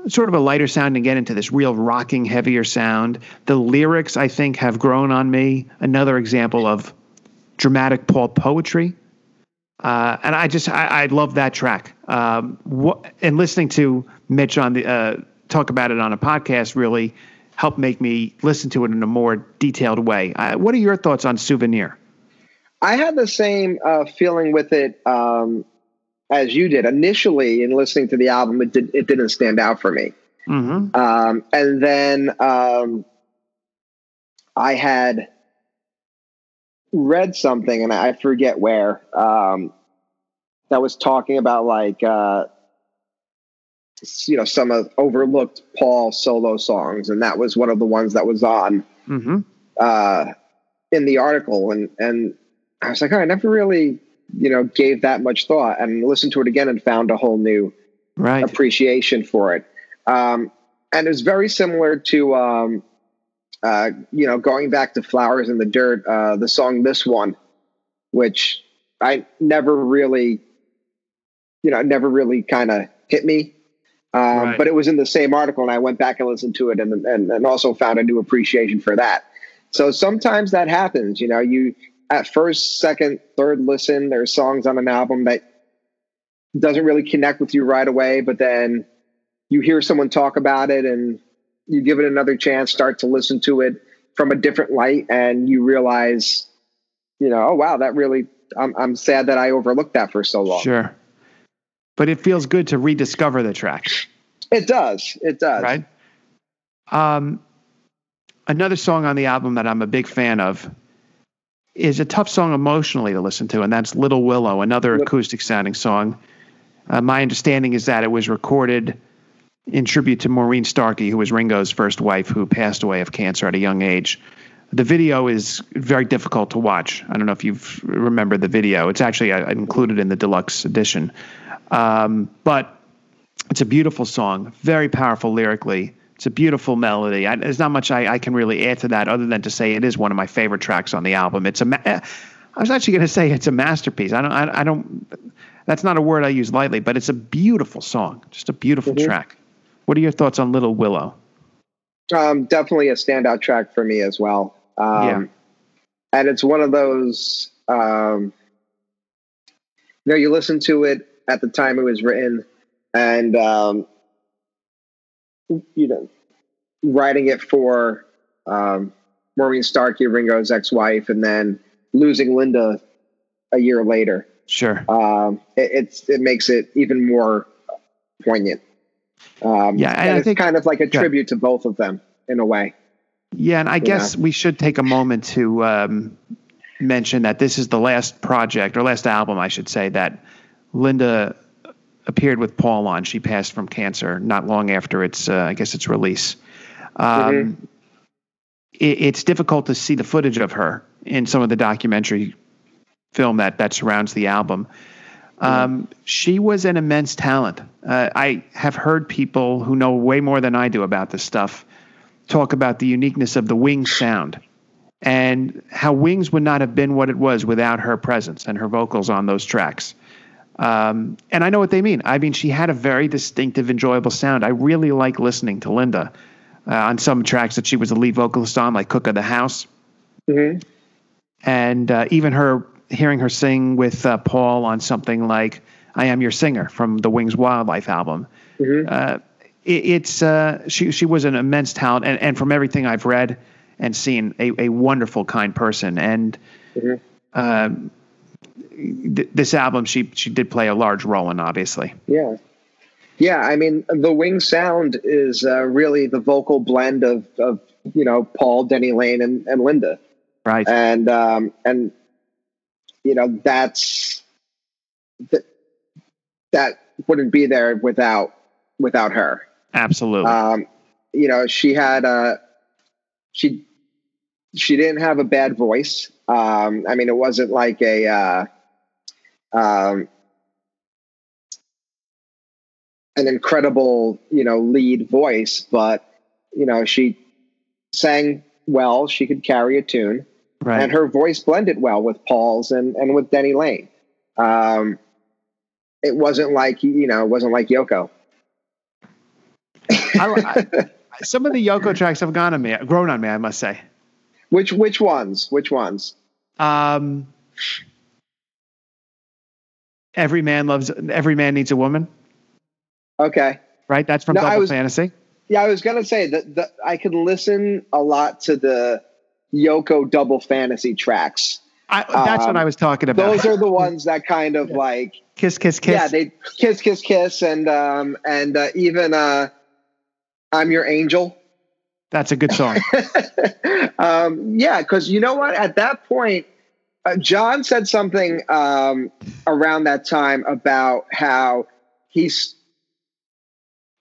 sort of a lighter sound and get into this real rocking, heavier sound. The lyrics, I think, have grown on me. Another example of dramatic Paul poetry. Uh, and I just I, I love that track. Um, what, and listening to Mitch on the uh, talk about it on a podcast really helped make me listen to it in a more detailed way. Uh, what are your thoughts on Souvenir? I had the same uh, feeling with it um, as you did initially in listening to the album. It did it didn't stand out for me, Mm-hmm. um, and then um, I had read something, and I forget where um, that was talking about like uh, you know some of overlooked Paul solo songs, and that was one of the ones that was on Mm-hmm. uh, in the article, and and I was like, oh, I never really, you know, gave that much thought, and listened to it again and found a whole new Right. appreciation for it. Um, and it was very similar to, um, uh, you know, going back to Flowers in the Dirt, uh, the song This One, which I never really, you know, never really kind of hit me. Um, Right. But it was in the same article, and I went back and listened to it and, and, and also found a new appreciation for that. So sometimes that happens, you know, you at first, second, third listen, there's songs on an album that doesn't really connect with you right away, but then you hear someone talk about it and you give it another chance, start to listen to it from a different light, and you realize, you know, oh wow, that really. I'm I'm sad that I overlooked that for so long. Sure. But it feels good to rediscover the track. It does. It does. Right. Um, another song on the album that I'm a big fan of is a tough song emotionally to listen to, and that's Little Willow, another acoustic sounding song. Uh, my understanding is that it was recorded in tribute to Maureen Starkey, who was Ringo's first wife, who passed away of cancer at a young age. The video is very difficult to watch. I don't know if you remember the video. It's actually uh, included in the deluxe edition. Um, but it's a beautiful song, very powerful lyrically. It's a beautiful melody. I, there's not much I, I, can really add to that other than to say it is one of my favorite tracks on the album. It's a. Ma- I was actually going to say it's a masterpiece. I don't. I, I, don't. That's not a word I use lightly, but it's a beautiful song. Just a beautiful mm-hmm. track. What are your thoughts on Little Willow? Um, definitely a standout track for me as well. Um, yeah. And it's one of those. Um, you know, you listen to it at the time it was written, and um, you know, writing it for um, Maureen Starkey, Ringo's ex-wife, and then losing Linda a year later. Sure. Um, it, it's it makes it even more poignant. Um, yeah, and, and it's think, kind of like a tribute yeah. to both of them in a way. Yeah, and I guess know? we should take a moment to um, mention that this is the last project or last album, I should say, that Linda appeared with Paul on. She passed from cancer not long after its, uh, I guess, its release. Um, mm-hmm. it, it's difficult to see the footage of her in some of the documentary film that that surrounds the album. Um, she was an immense talent. Uh, I have heard people who know way more than I do about this stuff talk about the uniqueness of the Wings sound and how Wings would not have been what it was without her presence and her vocals on those tracks. Um, and I know what they mean. I mean, she had a very distinctive, enjoyable sound. I really like listening to Linda uh, on some tracks that she was the lead vocalist on, like Cook of the House. Mm-hmm. And uh, even her hearing her sing with uh, Paul on something like "I Am Your Singer" from the Wings Wild Life album. Mm-hmm. Uh, it, it's uh, she she was an immense talent, and, and from everything I've read and seen, a, a wonderful, kind person. And mm-hmm. Th- this album she she did play a large role in, obviously. Yeah. Yeah, I mean, the wing sound is uh, really the vocal blend of, of you know Paul, Denny Laine, and, and Linda, right? And um, and you know that's that that wouldn't be there without without her. Absolutely. Um, you know, she had a she she didn't have a bad voice. Um, I mean, it wasn't like a uh, um, an incredible, you know, lead voice, but you know, she sang well. She could carry a tune, right. and her voice blended well with Paul's and and with Denny Laine. Um, it wasn't like you know, it wasn't like Yoko. I, I, some of the Yoko tracks have gone on me, grown on me. I must say. Which which ones? Which ones? Um, every man loves. Every man needs a woman. Okay. Right. That's from no, Double was, Fantasy. Yeah, I was gonna say that, that I could listen a lot to the Yoko Double Fantasy tracks. I, that's um, what I was talking about. Those are the ones that kind of yeah. like kiss, kiss, kiss. Yeah, they kiss, kiss, kiss, and um, and uh, even uh, I'm your angel. That's a good song. [laughs] um, yeah, because you know what? At that point, uh, John said something um, around that time about how he's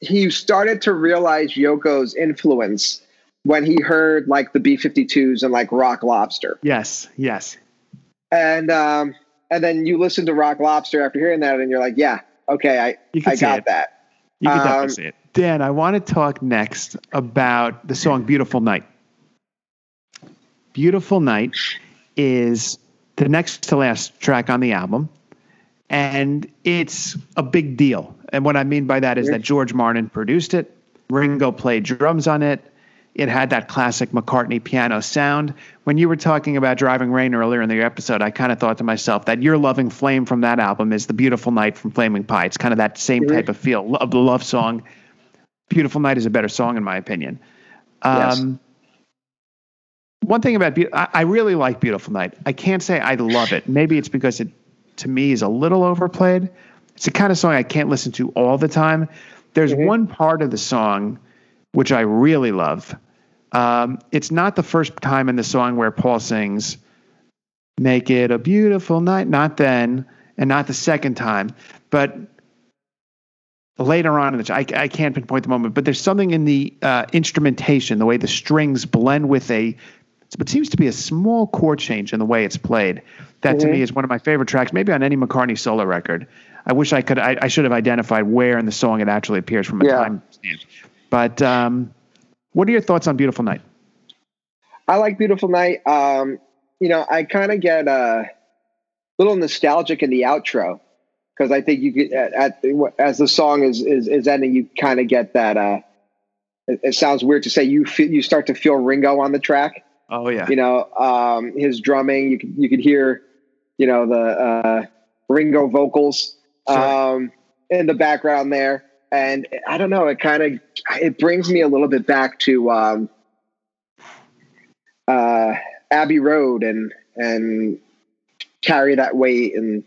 he started to realize Yoko's influence when he heard like the B52s and like Rock Lobster. Yes, yes. And um, and then you listen to Rock Lobster after hearing that, and you're like, yeah, okay, I I got it. that. You can um, definitely see it. Dan, I want to talk next about the song Beautiful Night. Beautiful Night is the next to last track on the album, and it's a big deal. And what I mean by that is that George Martin produced it, Ringo played drums on it. It had that classic McCartney piano sound. When you were talking about Driving Rain earlier in the episode, I kind of thought to myself that your loving flame from that album is the Beautiful Night from Flaming Pie. It's kind of that same type of feel, of the love song Beautiful Night is a better song, in my opinion. Um, yes. One thing about Be- I, I really like Beautiful Night. I can't say I love it. Maybe it's because it, to me, is a little overplayed. It's the kind of song I can't listen to all the time. There's mm-hmm. one part of the song which I really love. Um, it's not the first time in the song where Paul sings, Make it a beautiful night, not then, and not the second time, but later on in the I, I can't pinpoint the moment, but there's something in the uh, instrumentation, the way the strings blend with a what seems to be a small chord change in the way it's played. That mm-hmm. to me mm-hmm. is one of my favorite tracks, maybe on any McCartney solo record. I wish I could. I, I should have identified where in the song it actually appears from a yeah. time stamp. But um, what are your thoughts on "Beautiful Night"? I like "Beautiful Night." Um, you know, I kind of get a little nostalgic in the outro because I think you get at, at, as the song is is, is ending, you kind of get that. Uh, it, it, sounds weird to say you feel, you start to feel Ringo on the track. Oh yeah, you know um, his drumming. You could you could hear, you know the uh, Ringo vocals um, in the background there. And I don't know, it kind of it brings me a little bit back to um, uh, Abbey Road and and carry that weight and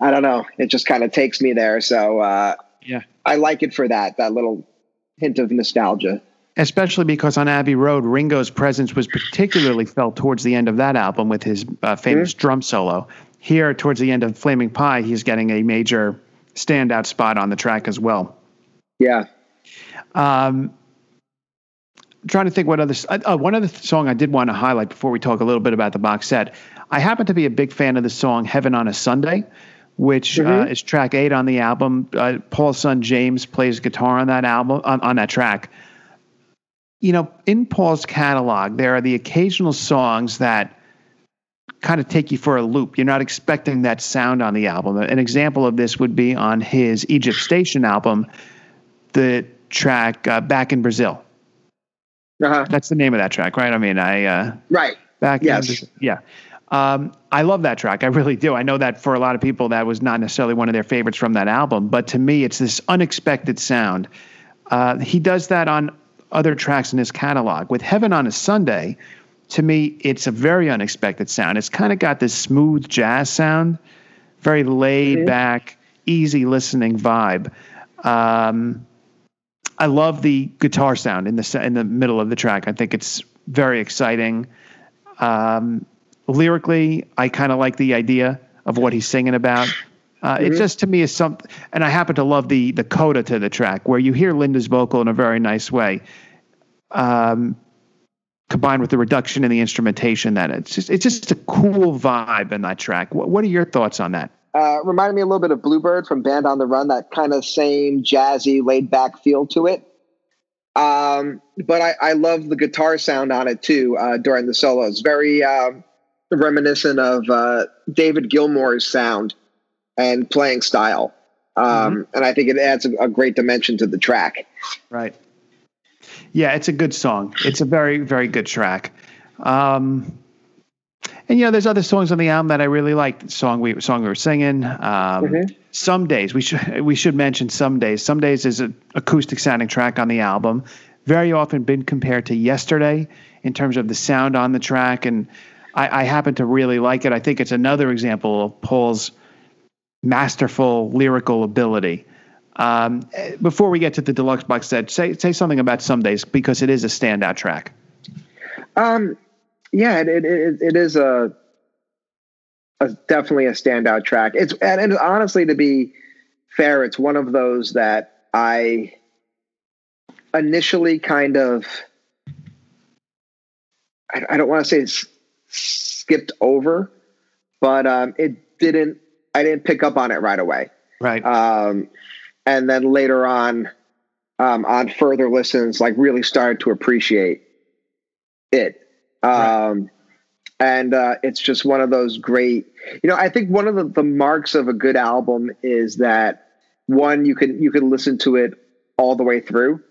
I don't know, it just kind of takes me there. So uh, yeah, I like it for that that little hint of nostalgia. Especially because on Abbey Road, Ringo's presence was particularly felt towards the end of that album with his uh, famous mm-hmm. drum solo. Here, towards the end of Flaming Pie, he's getting a major standout spot on the track as well. Yeah. Um, trying to think what other uh, oh, one other song I did want to highlight before we talk a little bit about the box set. I happen to be a big fan of the song "Heaven on a Sunday," which uh, mm-hmm. uh, is track eight on the album. Uh, Paul's son James plays guitar on that album on, on that track. You know, in Paul's catalog, there are the occasional songs that kind of take you for a loop. You're not expecting that sound on the album. An example of this would be on his Egypt Station album, the track uh, "Back in Brazil." Uh-huh. That's the name of that track, right? I mean, I uh, right back. Yes. In, yeah. Um, I love that track. I really do. I know that for a lot of people, that was not necessarily one of their favorites from that album, but to me, it's this unexpected sound. Uh, he does that on other tracks in his catalog. With Heaven on a Sunday, to me, it's a very unexpected sound. It's kind of got this smooth jazz sound, very laid back, easy listening vibe. Um, I love the guitar sound in the in the middle of the track. I think it's very exciting. Um, lyrically, I kind of like the idea of what he's singing about. Uh, mm-hmm. It just to me is something, and I happen to love the the coda to the track where you hear Linda's vocal in a very nice way. Um, combined with the reduction in the instrumentation that it's just it's just a cool vibe in that track. What, what are your thoughts on that? Uh, reminded me a little bit of Bluebird from Band on the Run, that kind of same jazzy, laid back feel to it. Um, but I, I love the guitar sound on it too uh, during the solos. Very uh, reminiscent of uh, David Gilmour's sound and playing style. Um, mm-hmm. And I think it adds a, a great dimension to the track. Right. Yeah, it's a good song. It's a very, very good track. Um, and you know, there's other songs on the album that I really like. The song we song we were singing. Um, mm-hmm. Some days we should [laughs] we should mention some days. Some days is an acoustic sounding track on the album. Very often been compared to Yesterday in terms of the sound on the track, and I, I happen to really like it. I think it's another example of Paul's masterful lyrical ability. Um, before we get to the deluxe box set, say say something about some days because it is a standout track. Um, yeah, it it, it, it is a, a definitely a standout track. It's and, and honestly, to be fair, it's one of those that I initially kind of I, I don't want to say it's skipped over, but um, it didn't. I didn't pick up on it right away. Right. Um, and then later on um, on further listens like really started to appreciate it um, right. and uh, it's just one of those great you know i think one of the, the marks of a good album is that one you can you can listen to it all the way through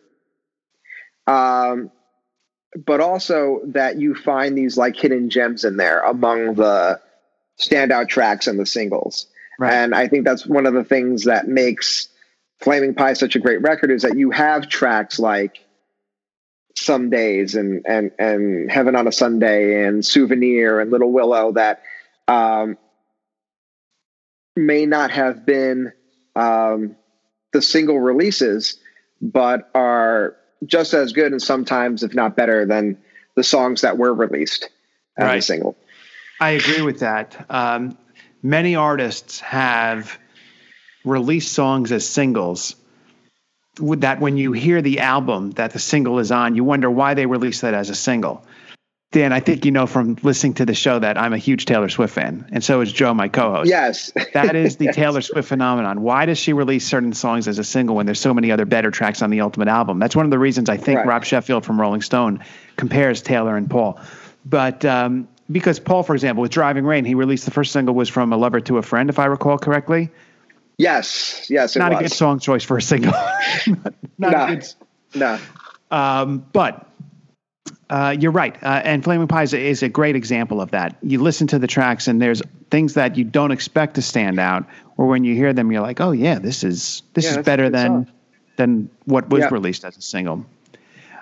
um, but also that you find these like hidden gems in there among the standout tracks and the singles right. and i think that's one of the things that makes Flaming Pie such a great record is that you have tracks like some days and and and heaven on a sunday and souvenir and little willow that um, may not have been um, the single releases but are just as good and sometimes if not better than the songs that were released as Right. a single I agree with that. Um, many artists have released songs as singles. That, when you hear the album that the single is on, you wonder why they released that as a single. Dan, I think you know from listening to the show that I'm a huge Taylor Swift fan, and so is Joe, my co-host. yes [laughs] That is the Taylor Swift phenomenon. Why does she release certain songs as a single when there's so many other better tracks on the Ultimate album? That's one of the reasons I think Right. Rob Sheffield from Rolling Stone compares Taylor and Paul. But um, because Paul, for example, with Driving Rain, he released the first single was from A Lover to a Friend, if I recall correctly. yes yes it Not a good song choice for a single. [laughs] not not Nah. good no um, but uh, you're right. Uh, and Flaming Pie is a, is a great example of that. You listen to the tracks, and there's things that you don't expect to stand out, or when you hear them, you're like, "Oh yeah, this is this Yeah, is better than song. than what was Yeah. released as a single."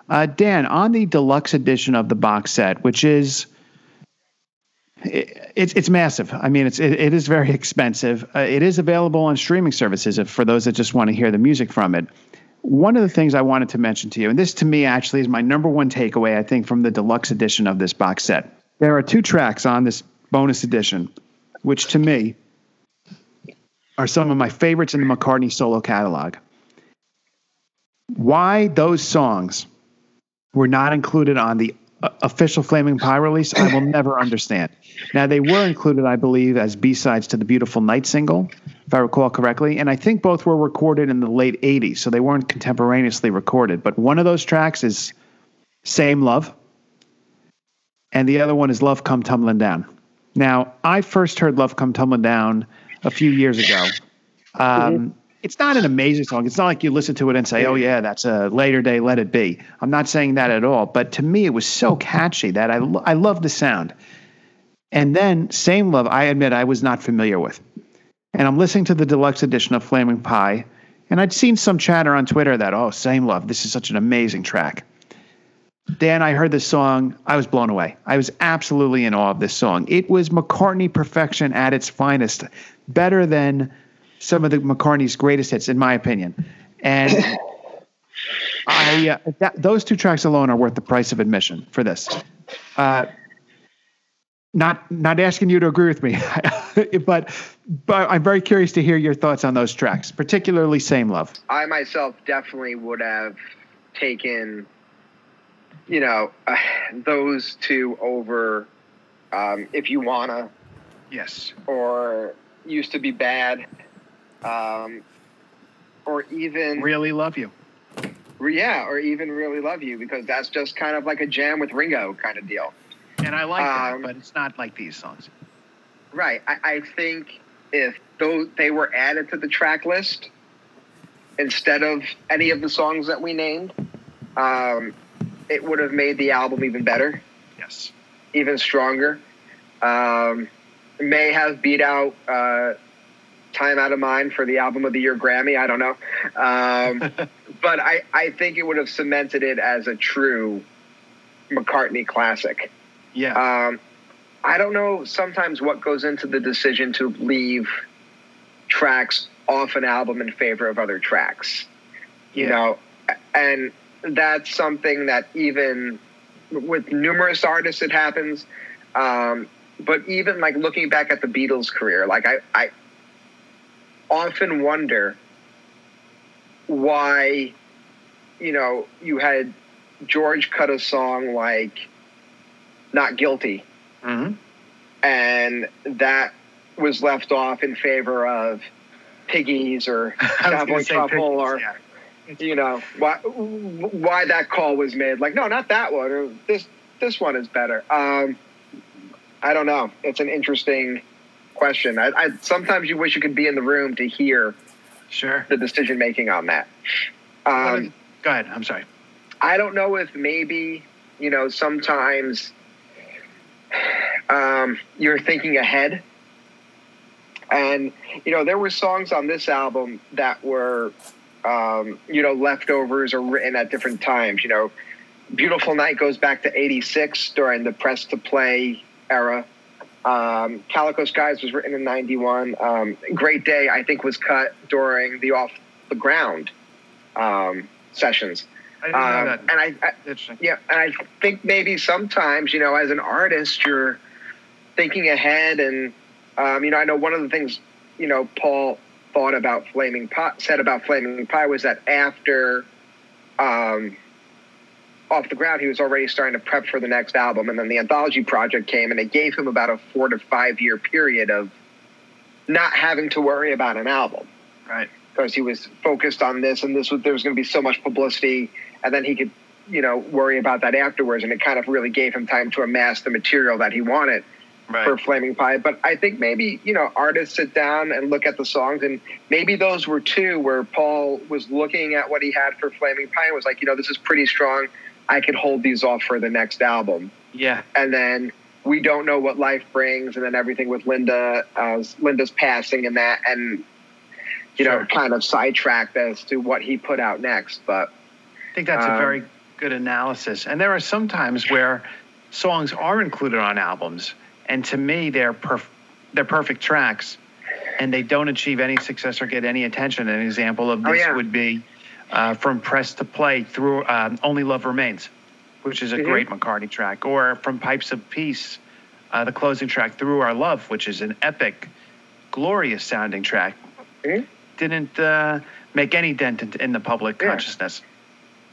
Uh, Dan, on the deluxe edition of the box set, which is it, it's it's massive. I mean, it's it, it is very [laughs] expensive. Uh, it is available on streaming services if, for those that just want to hear the music from it. One of the things I wanted to mention to you, and this to me actually is my number one takeaway, I think, from the deluxe edition of this box set. There are two tracks on this bonus edition, which to me are some of my favorites in the McCartney solo catalog. Why those songs were not included on the uh, official Flaming Pie release, I will never understand. Now, they were included, I believe, as B sides to the Beautiful Night single, if I recall correctly. And I think both were recorded in the late 80s, so they weren't contemporaneously recorded. But one of those tracks is Same Love, and the other one is Love Come Tumbling Down. Now, I first heard Love Come Tumbling Down a few years ago. Um, It's not an amazing song. It's not like you listen to it and say, "Oh yeah, that's a later day Let It Be." I'm not saying that at all. But to me, it was so catchy that I I love the sound. And then Same Love, I admit I was not familiar with. And I'm listening to the deluxe edition of Flaming Pie, and I'd seen some chatter on Twitter that, "Oh, Same Love, this is such an amazing track." Dan, I heard this song. I was blown away. I was absolutely in awe of this song. It was McCartney perfection at its finest, better than some of the McCartney's greatest hits, in my opinion. And I, uh, that, those two tracks alone are worth the price of admission for this. Uh, not not asking you to agree with me, [laughs] but but I'm very curious to hear your thoughts on those tracks, particularly "Same Love." I myself definitely would have taken, you know, uh, [sighs] those two over um, if you wanna Yes. or used to be bad, um, or even Really love you. yeah, or even really love you because that's just kind of like a jam with Ringo kind of deal. And I like Um, that, but it's not like these songs. Right. I, I think if those they were added to the track list instead of any of the songs that we named, um, it would have made the album even better, Yes. even stronger. Um, may have beat out uh, "Time Out of Mind" for the album of the year Grammy. I don't know, um, [laughs] but I, I think it would have cemented it as a true McCartney classic. Yeah. Um, I don't know sometimes what goes into the decision to leave tracks off an album in favor of other tracks. You know, and that's something that even with numerous artists it happens. Um, but even like looking back at the Beatles' career, like I, I often wonder why, you know, you had George cut a song like not guilty Mhm. and that was left off in favor of piggies or [laughs] I was gonna Savoy say truffle or yeah. you know why why that call was made like no not that one or this this one is better um i don't know it's an interesting question i, I sometimes you wish you could be in the room to hear Sure. the decision making on that um Go ahead. I'm sorry. I don't know if maybe, you know, sometimes um, you're thinking ahead. And, you know, there were songs on this album that were, um, you know, leftovers or written at different times. You know, Beautiful Night goes back to 86 during the press to play era. Um, Calico Skies was written in 91. Um, Great Day, I think, was cut during the Off the Ground um, sessions. I Um, and I, I, Interesting. yeah, and I think maybe sometimes, you know, as an artist, you're thinking ahead. And, um, you know, I know one of the things, you know, Paul thought about Flaming Pie, said about Flaming Pie was that after um, Off the Ground, he was already starting to prep for the next album. And then the anthology project came and it gave him about a four to five year period of not having to worry about an album Right. because he was focused on this and this was there was going to be so much publicity and then he could you know worry about that afterwards and it kind of really gave him time to amass the material that he wanted Right. for flaming pie but i think maybe you know artists sit down and look at the songs and maybe those were two where paul was looking at what he had for flaming pie and was like you know this is pretty strong i could hold these off for the next album Yeah. and then we don't know what life brings, and then everything with Linda, uh, Linda's passing, and that, and you know, kind of sidetracked as to what he put out next. But I think that's a Um, very good analysis. And there are some times where songs are included on albums, and to me, they're perf- they're perfect tracks, and they don't achieve any success or get any attention. An example of Oh, this yeah. would be uh, from Press to Play through um, Only Love Remains, which is a Mhm. great McCartney track, or from Pipes of Peace, uh, the closing track Through Our Love, which is an epic, glorious sounding track. Mhm. Didn't uh, make any dent in, in the public Yeah. consciousness.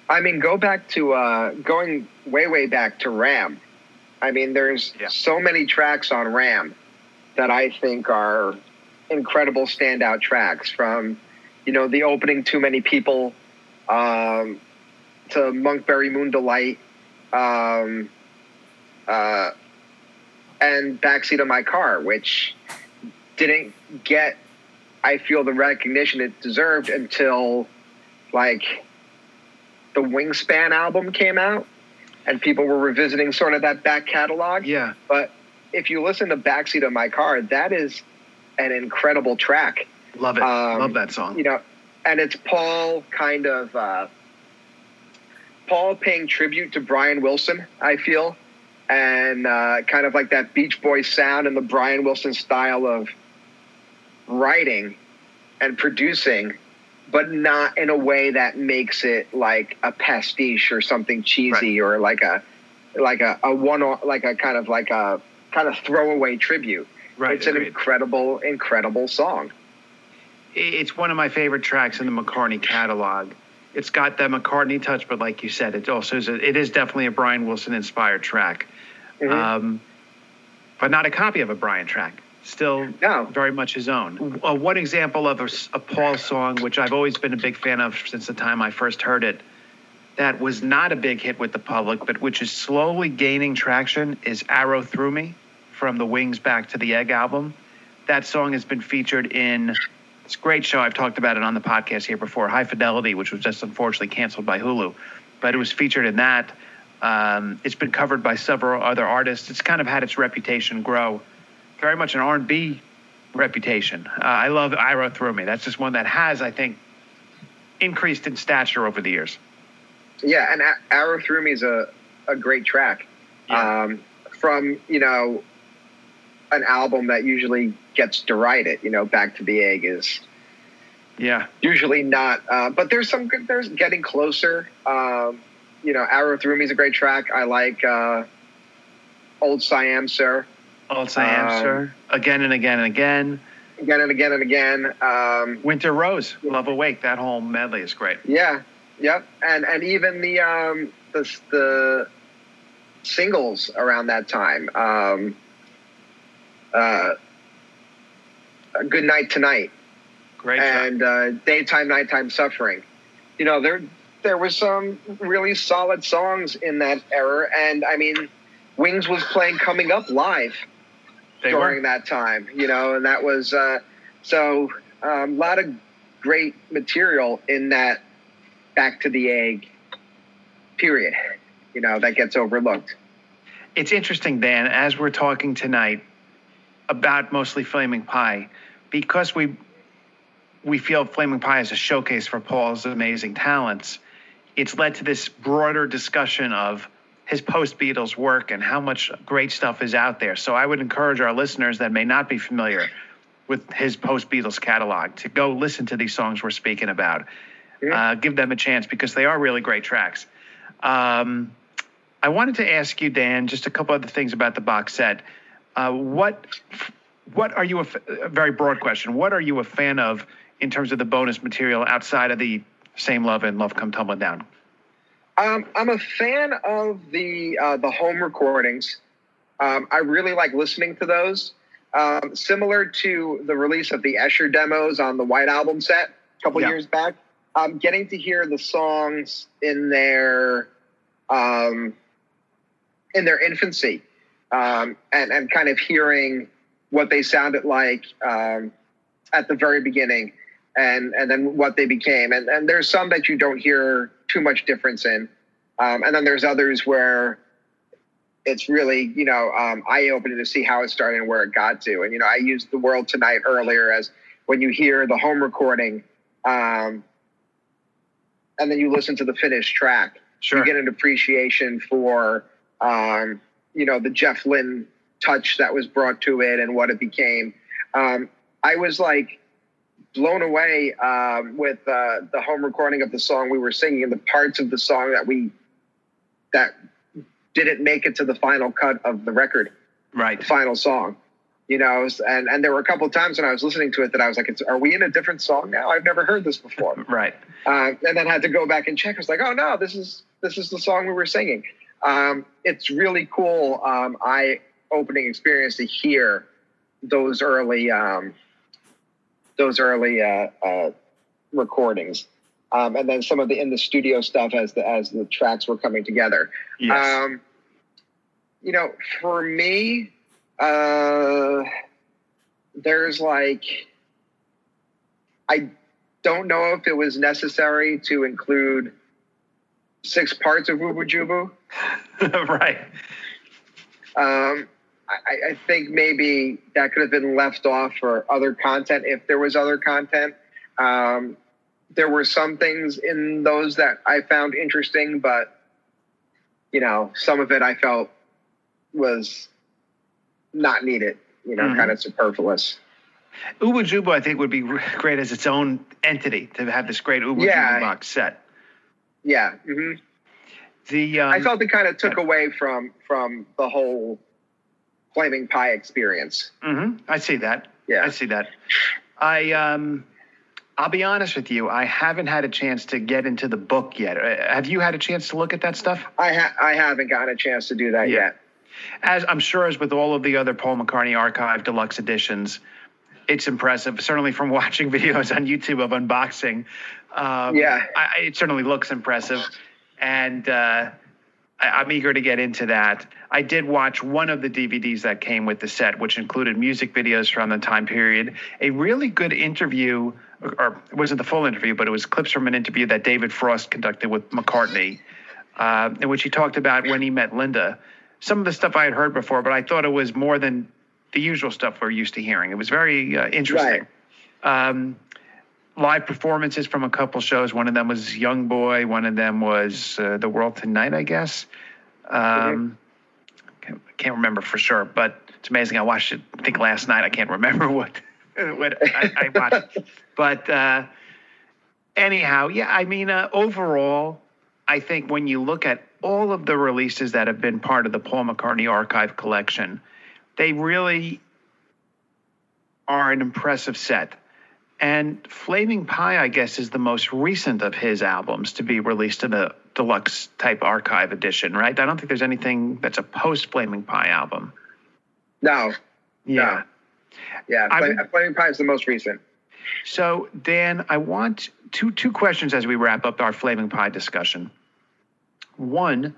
I mean, go back to uh, going way, way back to Ram. I mean, there's Yeah. so many tracks on Ram that I think are incredible standout tracks from, you know, the opening Too Many People um, to Monkberry Moon Delight um, uh, and Backseat of My Car, which didn't get, I feel, the recognition it deserved until like the Wingspan album came out and people were revisiting sort of that back catalog. Yeah. But if you listen to Backseat of My Car, that is an incredible track. Love it. Um, Love that song. You know, and it's Paul kind of uh, Paul paying tribute to Brian Wilson, I feel, and uh, kind of like that Beach Boys sound and the Brian Wilson style of writing and producing, but not in a way that makes it like a pastiche or something cheesy or like a like a, a one like a kind of like a kind of throwaway tribute. right. it's an incredible, incredible song. it's one of my favorite tracks in the McCartney catalog. It's got that McCartney touch, but like you said, it also is a, it is definitely a Brian Wilson inspired track, Mhm. um, but not a copy of a Brian track. Still No. very much his own. Uh, one example of a Paul song, which I've always been a big fan of since the time I first heard it, that was not a big hit with the public, but which is slowly gaining traction, is "Arrow Through Me" from the Wings Back to the Egg album. That song has been featured in this great show. I've talked about it on the podcast here before. High Fidelity, which was just unfortunately canceled by Hulu, but it was featured in that. Um, it's been covered by several other artists. It's kind of had its reputation grow. Very much an R&B reputation. Uh, I love Arrow Through Me. That's just one that has, I think, increased in stature over the years. Yeah, and A- Arrow Through Me is a, a great track. Yeah. Um, from, you know, an album that usually gets derided, you know, Back to the Egg is Yeah, usually not, uh, but there's some good, there's Getting Closer. Um, you know, Arrow Through Me is a great track. I like uh, Old Siam, Sir. Old Siam, Um, sir. Again and again and again. Again and again and again. Um, Winter Rose, Love Awake. That whole medley is great. Yeah, yep, and and even the um the the singles around that time. Um, uh, Good Night Tonight Great and uh, Daytime Nighttime Suffering. You know there there was some really solid songs in that era, and I mean, Wings was playing Coming Up live They during were. that time, you know, and that was uh, so a um, lot of great material in that back to the egg period, you know, that gets overlooked. It's interesting, Dan, as we're talking tonight about mostly Flaming Pie, because we we feel Flaming Pie is a showcase for Paul's amazing talents. it's led to this broader discussion of his post Beatles work and how much great stuff is out there. So I would encourage our listeners that may not be familiar with his post Beatles catalog to go listen to these songs we're speaking about. Uh, give them a chance because they are really great tracks. Um, I wanted to ask you, Dan, just a couple other things about the box set. Uh, what what are you a, a very broad question? What are you a fan of in terms of the bonus material outside of the Same Love and Love Come Tumbling Down? Um, I'm a fan of the uh, the home recordings. Um, I really like listening to those. Um, similar to the release of the Esher demos on the White Album set a couple Yeah. years back, um, getting to hear the songs in their um, in their infancy um, and and kind of hearing what they sounded like um, at the very beginning and and then what they became and and there's some that you don't hear too much difference in um, and then there's others where it's really you know um, eye-opening to see how it started and where it got to and you know i used the world tonight earlier as when you hear the home recording um, and then you listen to the finished track Sure. you get an appreciation for um, you know the Jeff Lynne touch that was brought to it and what it became. Um, I was like blown away um, with uh, the home recording of the song we were singing and the parts of the song that we that didn't make it to the final cut of the record, Right. the final song. You know, and and there were a couple of times when I was listening to it that I was like, it's, "Are we in a different song now? I've never heard this before." [laughs] Right. uh, and then had to go back and check. I was like, oh no, this is this is the song we were singing. Um, it's really cool, um, eye opening experience to hear those early um, those early uh, uh, recordings, um, and then some of the in the studio stuff as the as the tracks were coming together. Yes. Um, you know, for me, uh, there's like, I don't know if it was necessary to include six parts of Oobu Joobu. [laughs] right. Um, I, I think maybe that could have been left off for other content if there was other content. Um, there were some things in those that I found interesting, but you know, some of it I felt was not needed. You know, Mhm. kind of superfluous. Oobu Joobu, I think, would be great as its own entity to have this great Oobu Yeah. Joobu box set. Yeah, hmm The um, I felt it kind of took away from from the whole flaming pie experience. mhm, I see that. Yeah. I see that. I um, I'll be honest with you. I haven't had a chance to get into the book yet. Uh, Have you had a chance to look at that stuff? I ha- I haven't gotten a chance to do that Yeah. yet. As I'm sure as with all of the other Paul McCartney Archive deluxe editions, it's impressive. Certainly from [laughs] watching videos on YouTube of unboxing. Um, Yeah. I- it certainly looks impressive, and uh, I, I'm eager to get into that. I did watch one of the DVDs that came with the set, which included music videos from the time period, a really good interview, or, or it wasn't the full interview, but it was clips from an interview that David Frost conducted with McCartney, uh, in which he talked about when he met Linda. Some of the stuff I had heard before, but I thought it was more than the usual stuff we're used to hearing. It was very uh, interesting. Um, live performances from a couple shows. One of them was Young Boy. One of them was uh, The World Tonight, I guess. Um, can't, can't remember for sure, but it's amazing. I watched it. I think last night. I can't remember [laughs] what what I, I watched, but uh, anyhow, yeah. I mean, uh, overall, I think when you look at all of the releases that have been part of the Paul McCartney Archive collection, they really are an impressive set. And Flaming Pie, I guess, is the most recent of his albums to be released in a deluxe type archive edition, right? I don't think there's anything that's a post Flaming Pie album. No, Yeah. yeah, I would- Flaming Pie is the most recent. So, Dan, I want two two questions as we wrap up our Flaming Pie discussion. One,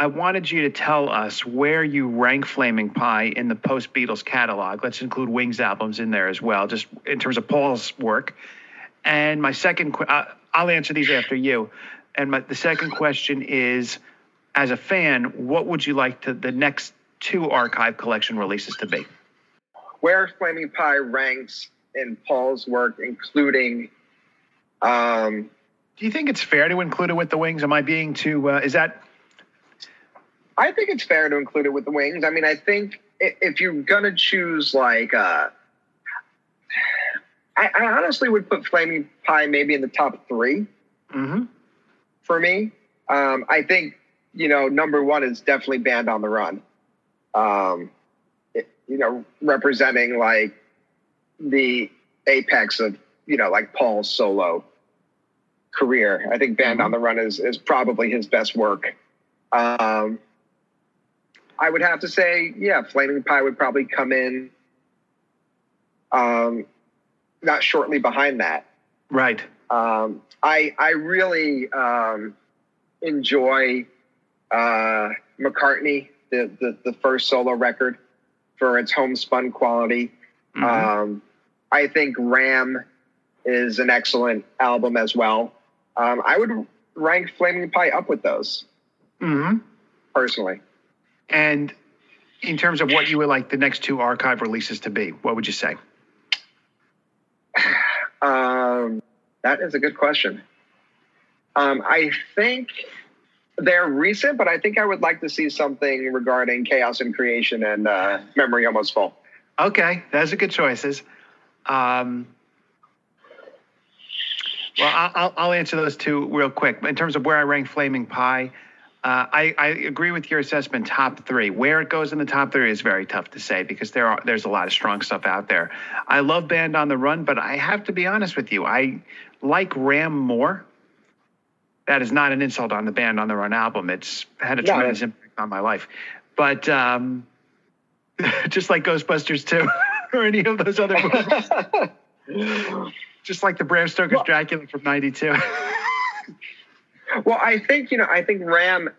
I wanted you to tell us where you rank Flaming Pie in the post Beatles catalog. Let's include Wings albums in there as well, just in terms of Paul's work. And my second, uh, I'll answer these after you. And my, the second question is, as a fan, what would you like to the next two archive collection releases to be? Where Flaming Pie ranks in Paul's work, including um, Do you think it's fair to include it with the Wings? Am I being too? Uh, is that? I think it's fair to include it with the Wings. I mean, I think if you're gonna choose like, uh, I, I honestly would put Flaming Pie maybe in the top 3 mm-hmm. for me. Um, I think you know number one is definitely Band on the Run. Um, it, you know, representing like the apex of you know like Paul's solo career. I think Band mm-hmm. on the Run is is probably his best work. Um, I would have to say, yeah, Flaming Pie would probably come in um, not shortly behind that. Right. Um, I I really um, enjoy uh, McCartney, the, the, the first solo record, for its homespun quality. Mm-hmm. Um, I think Ram is an excellent album as well. Um, I would rank Flaming Pie up with those. Mm-hmm. Personally. And in terms of what you would like the next two archive releases to be, what would you say? Um, that is a good question. Um, I think they're recent, but I think I would like to see something regarding chaos and creation and uh, memory almost full. Okay, those are good choices. Um, well, I'll, I'll answer those two real quick. In terms of where I rank Flaming Pie, uh, I, I, agree with your assessment. Top three, where it goes in the top three is very tough to say because there are there's a lot of strong stuff out there. I love Band on the Run, but I have to be honest with you. I like Ram more. That is not an insult on the Band on the Run album. It's had a no, tremendous impact on my life. But um, [laughs] just like Ghostbusters too, [laughs] or any of those other movies. [laughs] just like the Bram Stoker's well, Dracula from '92. Well, I think you know. I think Ram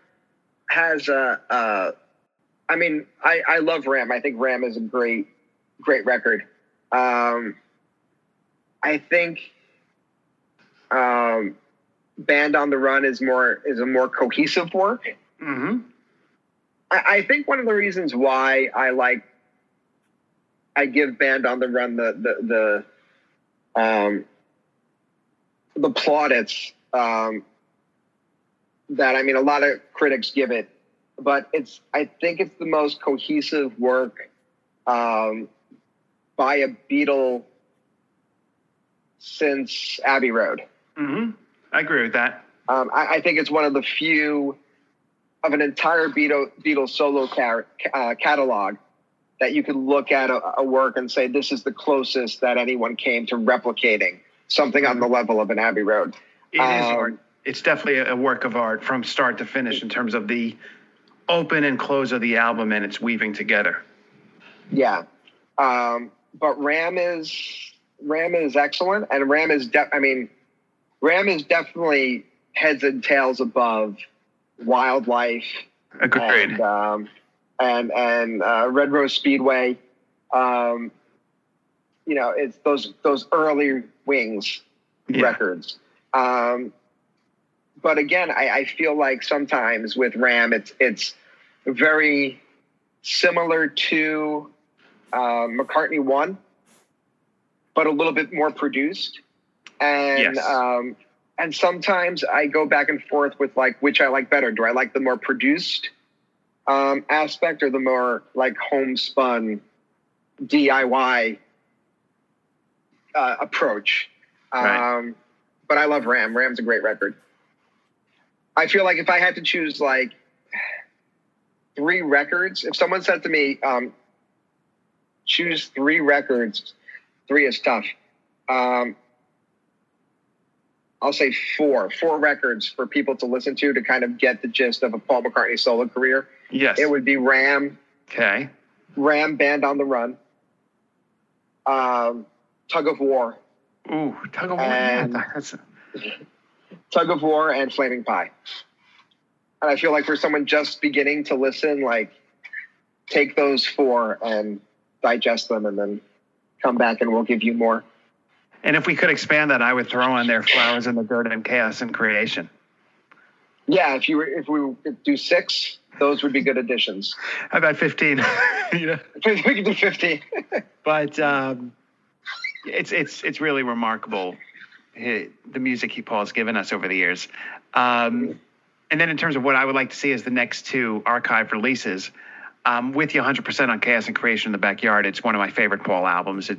has a. Uh, I mean, I I love Ram. I think Ram is a great, great record. Um, I think um, Band on the Run is more is a more cohesive work. Mm-hmm. I, I think one of the reasons why I like I give Band on the Run the the the um, the plaudits um, that I mean a lot of critics give it, but it's I think it's the most cohesive work um, by a Beatle since Abbey Road. Mm-hmm. I agree with that. Um, I, I, think it's one of the few of an entire Beatle, Beatles solo car, uh, catalog that you could look at a, a, work and say this is the closest that anyone came to replicating something on the mm-hmm. level of an Abbey Road. It um, is art. It's definitely a work of art from start to finish in terms of the open and close of the album and its weaving together. Yeah, um, but Ram is Ram is excellent, and Ram is. De- I mean, Ram is definitely heads and tails above Wild Life. Agreed. And um, and, and uh, Red Rose Speedway. Um, you know, it's those those early Wings yeah. records. Um, but again, I, I feel like sometimes with Ram, it's it's very similar to uh, McCartney One, but a little bit more produced and yes. um, and sometimes I go back and forth with like which I like better. Do I like the more produced um, aspect or the more like homespun DIY uh, approach? Right. Um, but I love Ram. Ram's a great record. I feel like if I had to choose like three records, if someone said to me, um, choose three records, three is tough. Um, I'll say four, four records for people to listen to to kind of get the gist of a Paul McCartney solo career. Yes. It would be Ram. Okay. Ram Band on the Run. Um, Tug of War. Ooh, Tug of War. And yeah. Tug of War and Flaming Pie. And I feel like for someone just beginning to listen, like take those four and digest them and then come back and we'll give you more. And if we could expand that, I would throw in there flowers in the dirt and chaos and creation. Yeah, if you were, if we do six, those would be good additions. How about fifteen? [laughs] you know? [laughs] we could do fifteen. [laughs] but um, it's it's it's really remarkable the music he Paul's given us over the years. Um, and then in terms of what I would like to see as the next two archive releases, um, with you 100% on Chaos and Creation in the Backyard. It's one of my favorite Paul albums. It,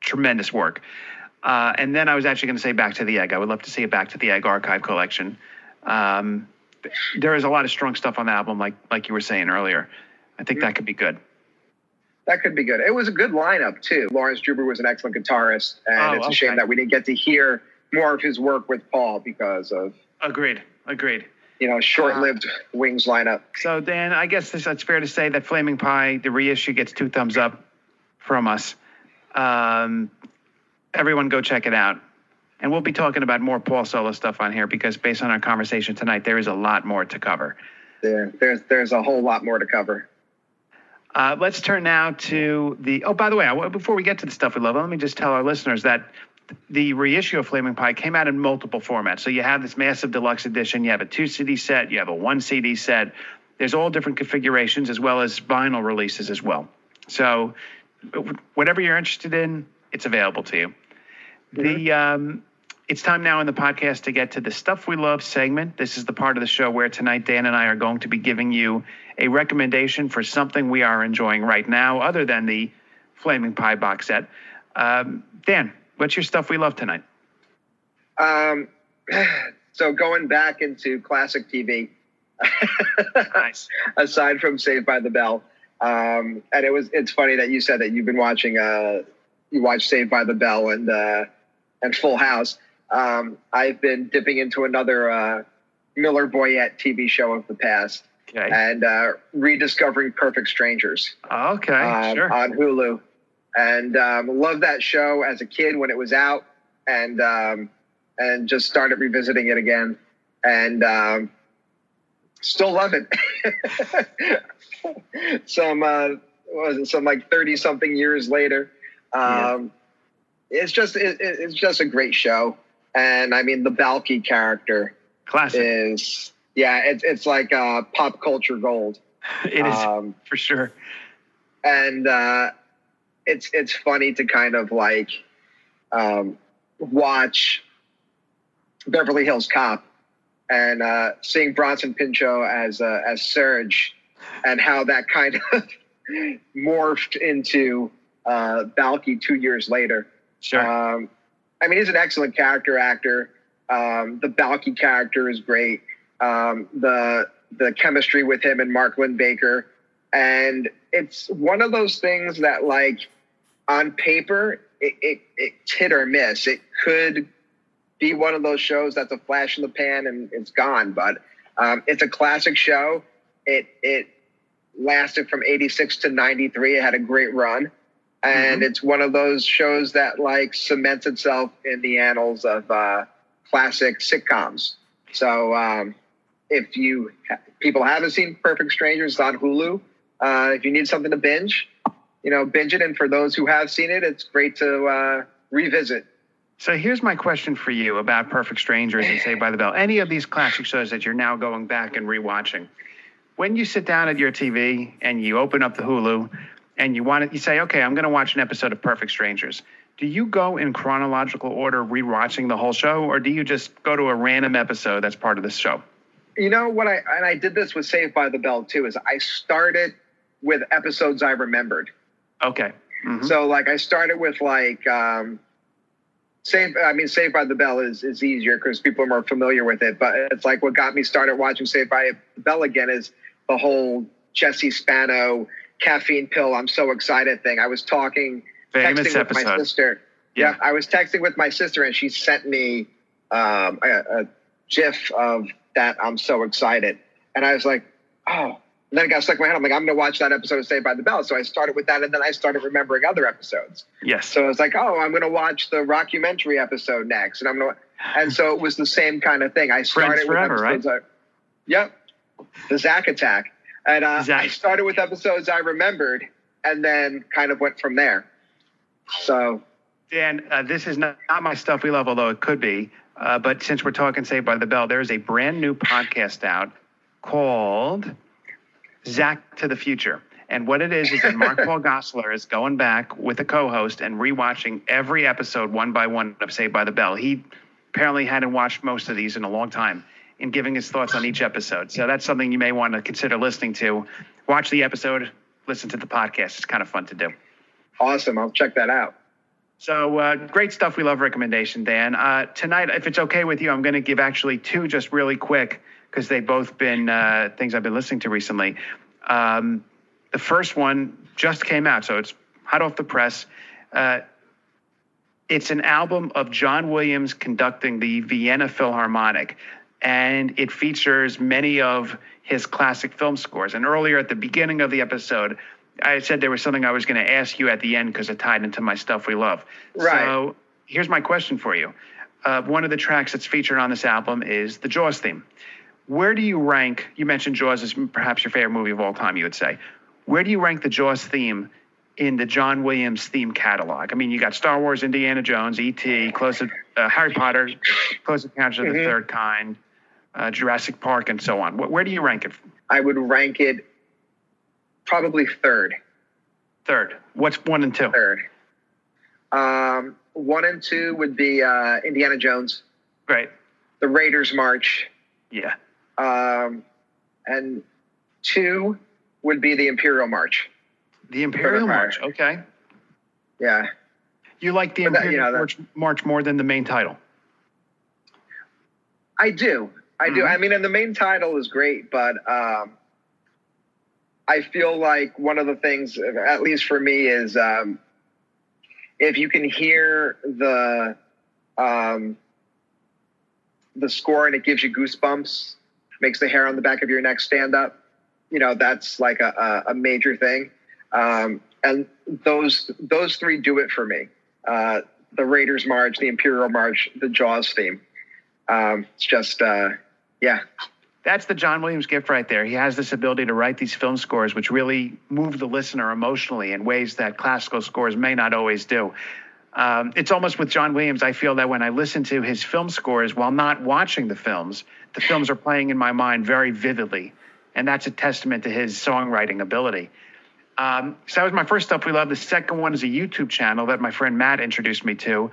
tremendous work. Uh, and then I was actually going to say Back to the Egg. I would love to see a Back to the Egg archive collection. Um, there is a lot of strong stuff on the album, like like you were saying earlier. I think that could be good. That could be good. It was a good lineup too. Laurence Juber was an excellent guitarist, and Oh, it's a okay. shame that we didn't get to hear more of his work with Paul because of Agreed. Agreed. you know short-lived Wings lineup. So Dan, I guess this, it's fair to say that Flaming Pie, the reissue, gets two thumbs up from us. Um, everyone, go check it out. And we'll be talking about more Paul Solo stuff on here because based on our conversation tonight, there is a lot more to cover. There, there's there's a whole lot more to cover. Uh, let's turn now to the. Oh, by the way, I, before we get to the stuff we love, let me just tell our listeners that the reissue of Flaming Pie came out in multiple formats. So you have this massive deluxe edition, you have a two CD set, you have a one CD set. There's all different configurations as well as vinyl releases as well. So whatever you're interested in, it's available to you. The um, it's time now in the podcast to get to the stuff we love segment. This is the part of the show where tonight Dan and I are going to be giving you a recommendation for something we are enjoying right now, other than the Flaming Pie box set. Um, Dan, what's your stuff we love tonight? Um, [sighs] so going back into classic TV, [laughs] Nice. aside from Saved by the Bell, um, and it was it's funny that you said that you've been watching uh, you watched Saved by the Bell and uh, and Full House. Um, I've been dipping into another uh, Miller Boyette TV show of the past Okay. and uh, rediscovering Perfect Strangers. Okay. um, sure. on Hulu, and um, loved that show as a kid when it was out, and um, and just started revisiting it again, and um, still love it. [laughs] some uh, what was it some like thirty something years later, um, it's just it- it's just a great show, and I mean the Balki character Classic. is yeah it's it's like uh, pop culture gold. [laughs] it is Um, for sure. and uh, it's it's funny to kind of like um, watch Beverly Hills Cop and uh, seeing Bronson Pinchot as uh, as Serge and how that kind of [laughs] morphed into uh, Balki two years later. Sure. Um, I mean, he's an excellent character actor. Um, the Balki character is great. Um, the the chemistry with him and Mark Linn-Baker, and it's one of those things that, like, on paper, it, it it's hit or miss. It could be one of those shows that's a flash in the pan and it's gone, but um, it's a classic show. It it lasted from '86 to '93. It had a great run and it's one of those shows that like cements itself in the annals of uh, classic sitcoms. So um, if you people haven't seen Perfect Strangers, it's on Hulu. Uh, if you need something to binge, you know, binge it. And for those who have seen it, it's great to uh, revisit. So here's my question for you about Perfect Strangers and Saved by the Bell. Any of these classic shows that you're now going back and rewatching. When you sit down at your TV and you open up the Hulu and you want to, you say, okay, I'm going to watch an episode of Perfect Strangers. Do you go in chronological order rewatching the whole show, or do you just go to a random episode that's part of the show? You know what I and I did this with Saved by the Bell too. Is I started with episodes I remembered. Okay. Mhm. So like I started with like um Saved I mean Saved by the Bell is is easier because people are more familiar with it. But it's like what got me started watching Saved by the Bell again is the whole Jesse Spano caffeine pill. I'm so excited thing. I was talking Famous texting with my episode. sister. Yeah. Yeah. I was texting with my sister and she sent me um, a, a GIF of that. I'm so excited, and I was like, oh. And then it got stuck in my head. I'm like, I'm going to watch that episode of Saved by the Bell. So I started with that, and then I started remembering other episodes. Yes. So I was like, oh, I'm going to watch the rockumentary episode next, and I'm going to. And so it was the same kind of thing. I started Forever, with right? episodes. I, yep, the Zack Attack, and uh, Zack. I started with episodes I remembered, and then kind of went from there. So Dan, uh, this is not, not my stuff we love, although it could be. Uh, but since we're talking Saved by the Bell, there is a brand new podcast out called Zack to the Future. And what it is is that Mark [laughs] Paul Gosselaar is going back with a co-host and rewatching every episode one by one of Saved by the Bell. He apparently hadn't watched most of these in a long time and giving his thoughts on each episode. So that's something you may want to consider listening to. Watch the episode, listen to the podcast. It's kind of fun to do. Awesome. I'll check that out. So uh, great stuff. We love recommendation, Dan. Uh, tonight, if it's okay with you, I'm going to give actually two just really quick because they've both been uh, things I've been listening to recently. Um, the first one just came out, so it's hot off the press. Uh, it's an album of John Williams conducting the Vienna Philharmonic, and it features many of his classic film scores. And earlier at the beginning of the episode, I said there was something I was going to ask you at the end because it tied into my stuff we love. Right. So here's my question for you. Uh, one of the tracks that's featured on this album is the Jaws theme. Where do you rank? You mentioned Jaws as perhaps your favorite movie of all time. You would say, where do you rank the Jaws theme in the John Williams theme catalog? I mean, you got Star Wars, Indiana Jones, E.T., Close, uh, Harry Potter, Close Encounters of the Mhm. Third Kind, uh, Jurassic Park, and so on. Wh- Where do you rank it? I would rank it probably third. Third. What's one and two? Third. Um, one and two would be uh, Indiana Jones, Great. the Raiders March, Yeah. um, and two would be the Imperial March. The Imperial March. Okay. Yeah, You like the But that- Imperial you know, that- March, March more than the main title. I do. I do. Mhm. I mean, and the main title is great, but um, I feel like one of the things, at least for me, is um, if you can hear the um, the score and it gives you goosebumps, makes the hair on the back of your neck stand up. You know, that's like a, a, major thing. Um, and those those three do it for me. Uh, the Raiders March, the Imperial March, the Jaws theme. Um, it's just, uh, yeah, That's the John Williams gift right there. He has this ability to write these film scores, which really move the listener emotionally in ways that classical scores may not always do. Um, it's almost with John Williams, I feel that when I listen to his film scores while not watching the films, the films are playing in my mind very vividly. And that's a testament to his songwriting ability. Um, so that was my first stuff we love. The second one is a YouTube channel that my friend Matt introduced me to.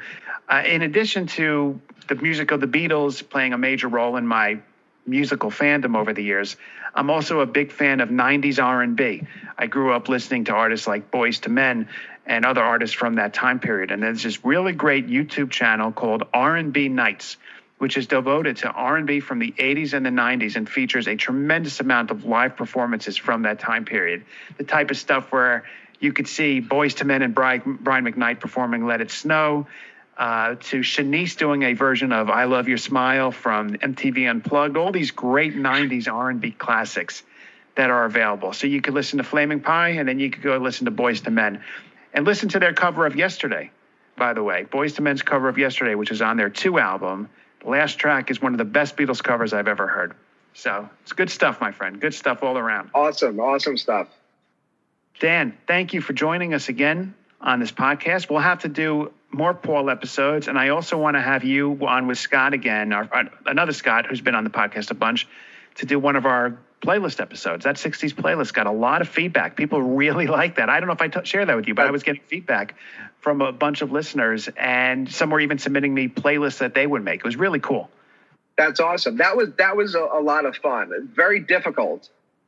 Uh, in addition to the music of the Beatles playing a major role in my musical fandom over the years, I'm also a big fan of 90s R&B. I grew up listening to artists like Boyz II Men and other artists from that time period. And there's this really great YouTube channel called R&B Nights which is devoted to R&B from the 80s and the 90s and features a tremendous amount of live performances from that time period. The type of stuff where you could see Boyz II Men and Brian, Brian McKnight performing Let It Snow, uh, to Shanice doing a version of I Love Your Smile from MTV Unplugged, all these great 90s R&B classics that are available. So you could listen to Flaming Pie and then you could go listen to Boyz II Men and listen to their cover of Yesterday, by the way. Boyz II Men's cover of Yesterday, which is on their two album. The last track is one of the best Beatles covers I've ever heard. So it's good stuff, my friend. Good stuff all around. awesome, awesome stuff. Dan, thank you for joining us again on this podcast. We'll have to do more Paul episodes, and I also want to have you on with Scott again, or, or another Scott who's been on the podcast a bunch, to do one of our playlist episodes. That 60s playlist got a lot of feedback. People [laughs] really like that. I don't know if I t- share that with you, but I was getting feedback from a bunch of listeners, and some were even submitting me playlists that they would make. It was really cool. That's awesome. That was that was a, a lot of fun. Very difficult,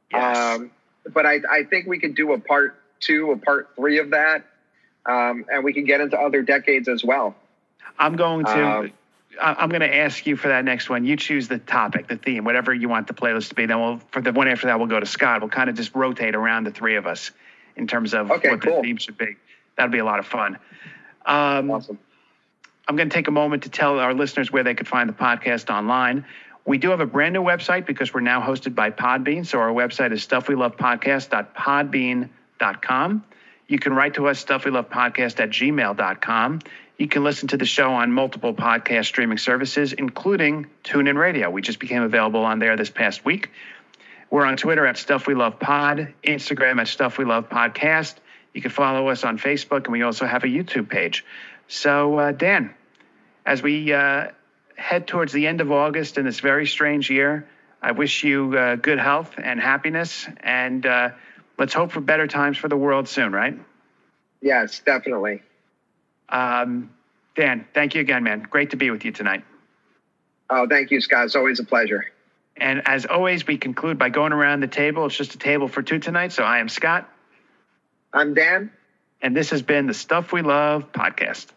Yes. um, but I I think we could do a part two, a part three of that, um, and we can get into other decades as well. I'm going to. Um, I'm going to ask you for that next one. You choose the topic, the theme, whatever you want the playlist to be. Then we'll for the one after that we'll go to Scott. We'll kind of just rotate around the three of us in terms of Okay, what cool. the theme should be. That'll be a lot of fun. Um, Awesome. I'm going to take a moment to tell our listeners where they could find the podcast online. We do have a brand new website because we're now hosted by Podbean. So our website is stuffwelovepodcast.podbean.com. You can write to us, stuffwelovepodcast at gmail.com. You can listen to the show on multiple podcast streaming services, including TuneIn Radio. We just became available on there this past week. We're on Twitter at Stuff We Love Pod, Instagram at Stuff We Love Podcast. You can follow us on Facebook, and we also have a YouTube page. So, uh, Dan, as we uh, head towards the end of August in this very strange year, I wish you uh, good health and happiness. And uh, let's hope for better times for the world soon, right? Yes, definitely. Um, Dan, thank you again, man. Great to be with you tonight. Oh, thank you, Scott. It's always a pleasure. And as always, we conclude by going around the table. It's just a table for two tonight. So I am Scott. I'm Dan. And this has been the Stuff We Love podcast.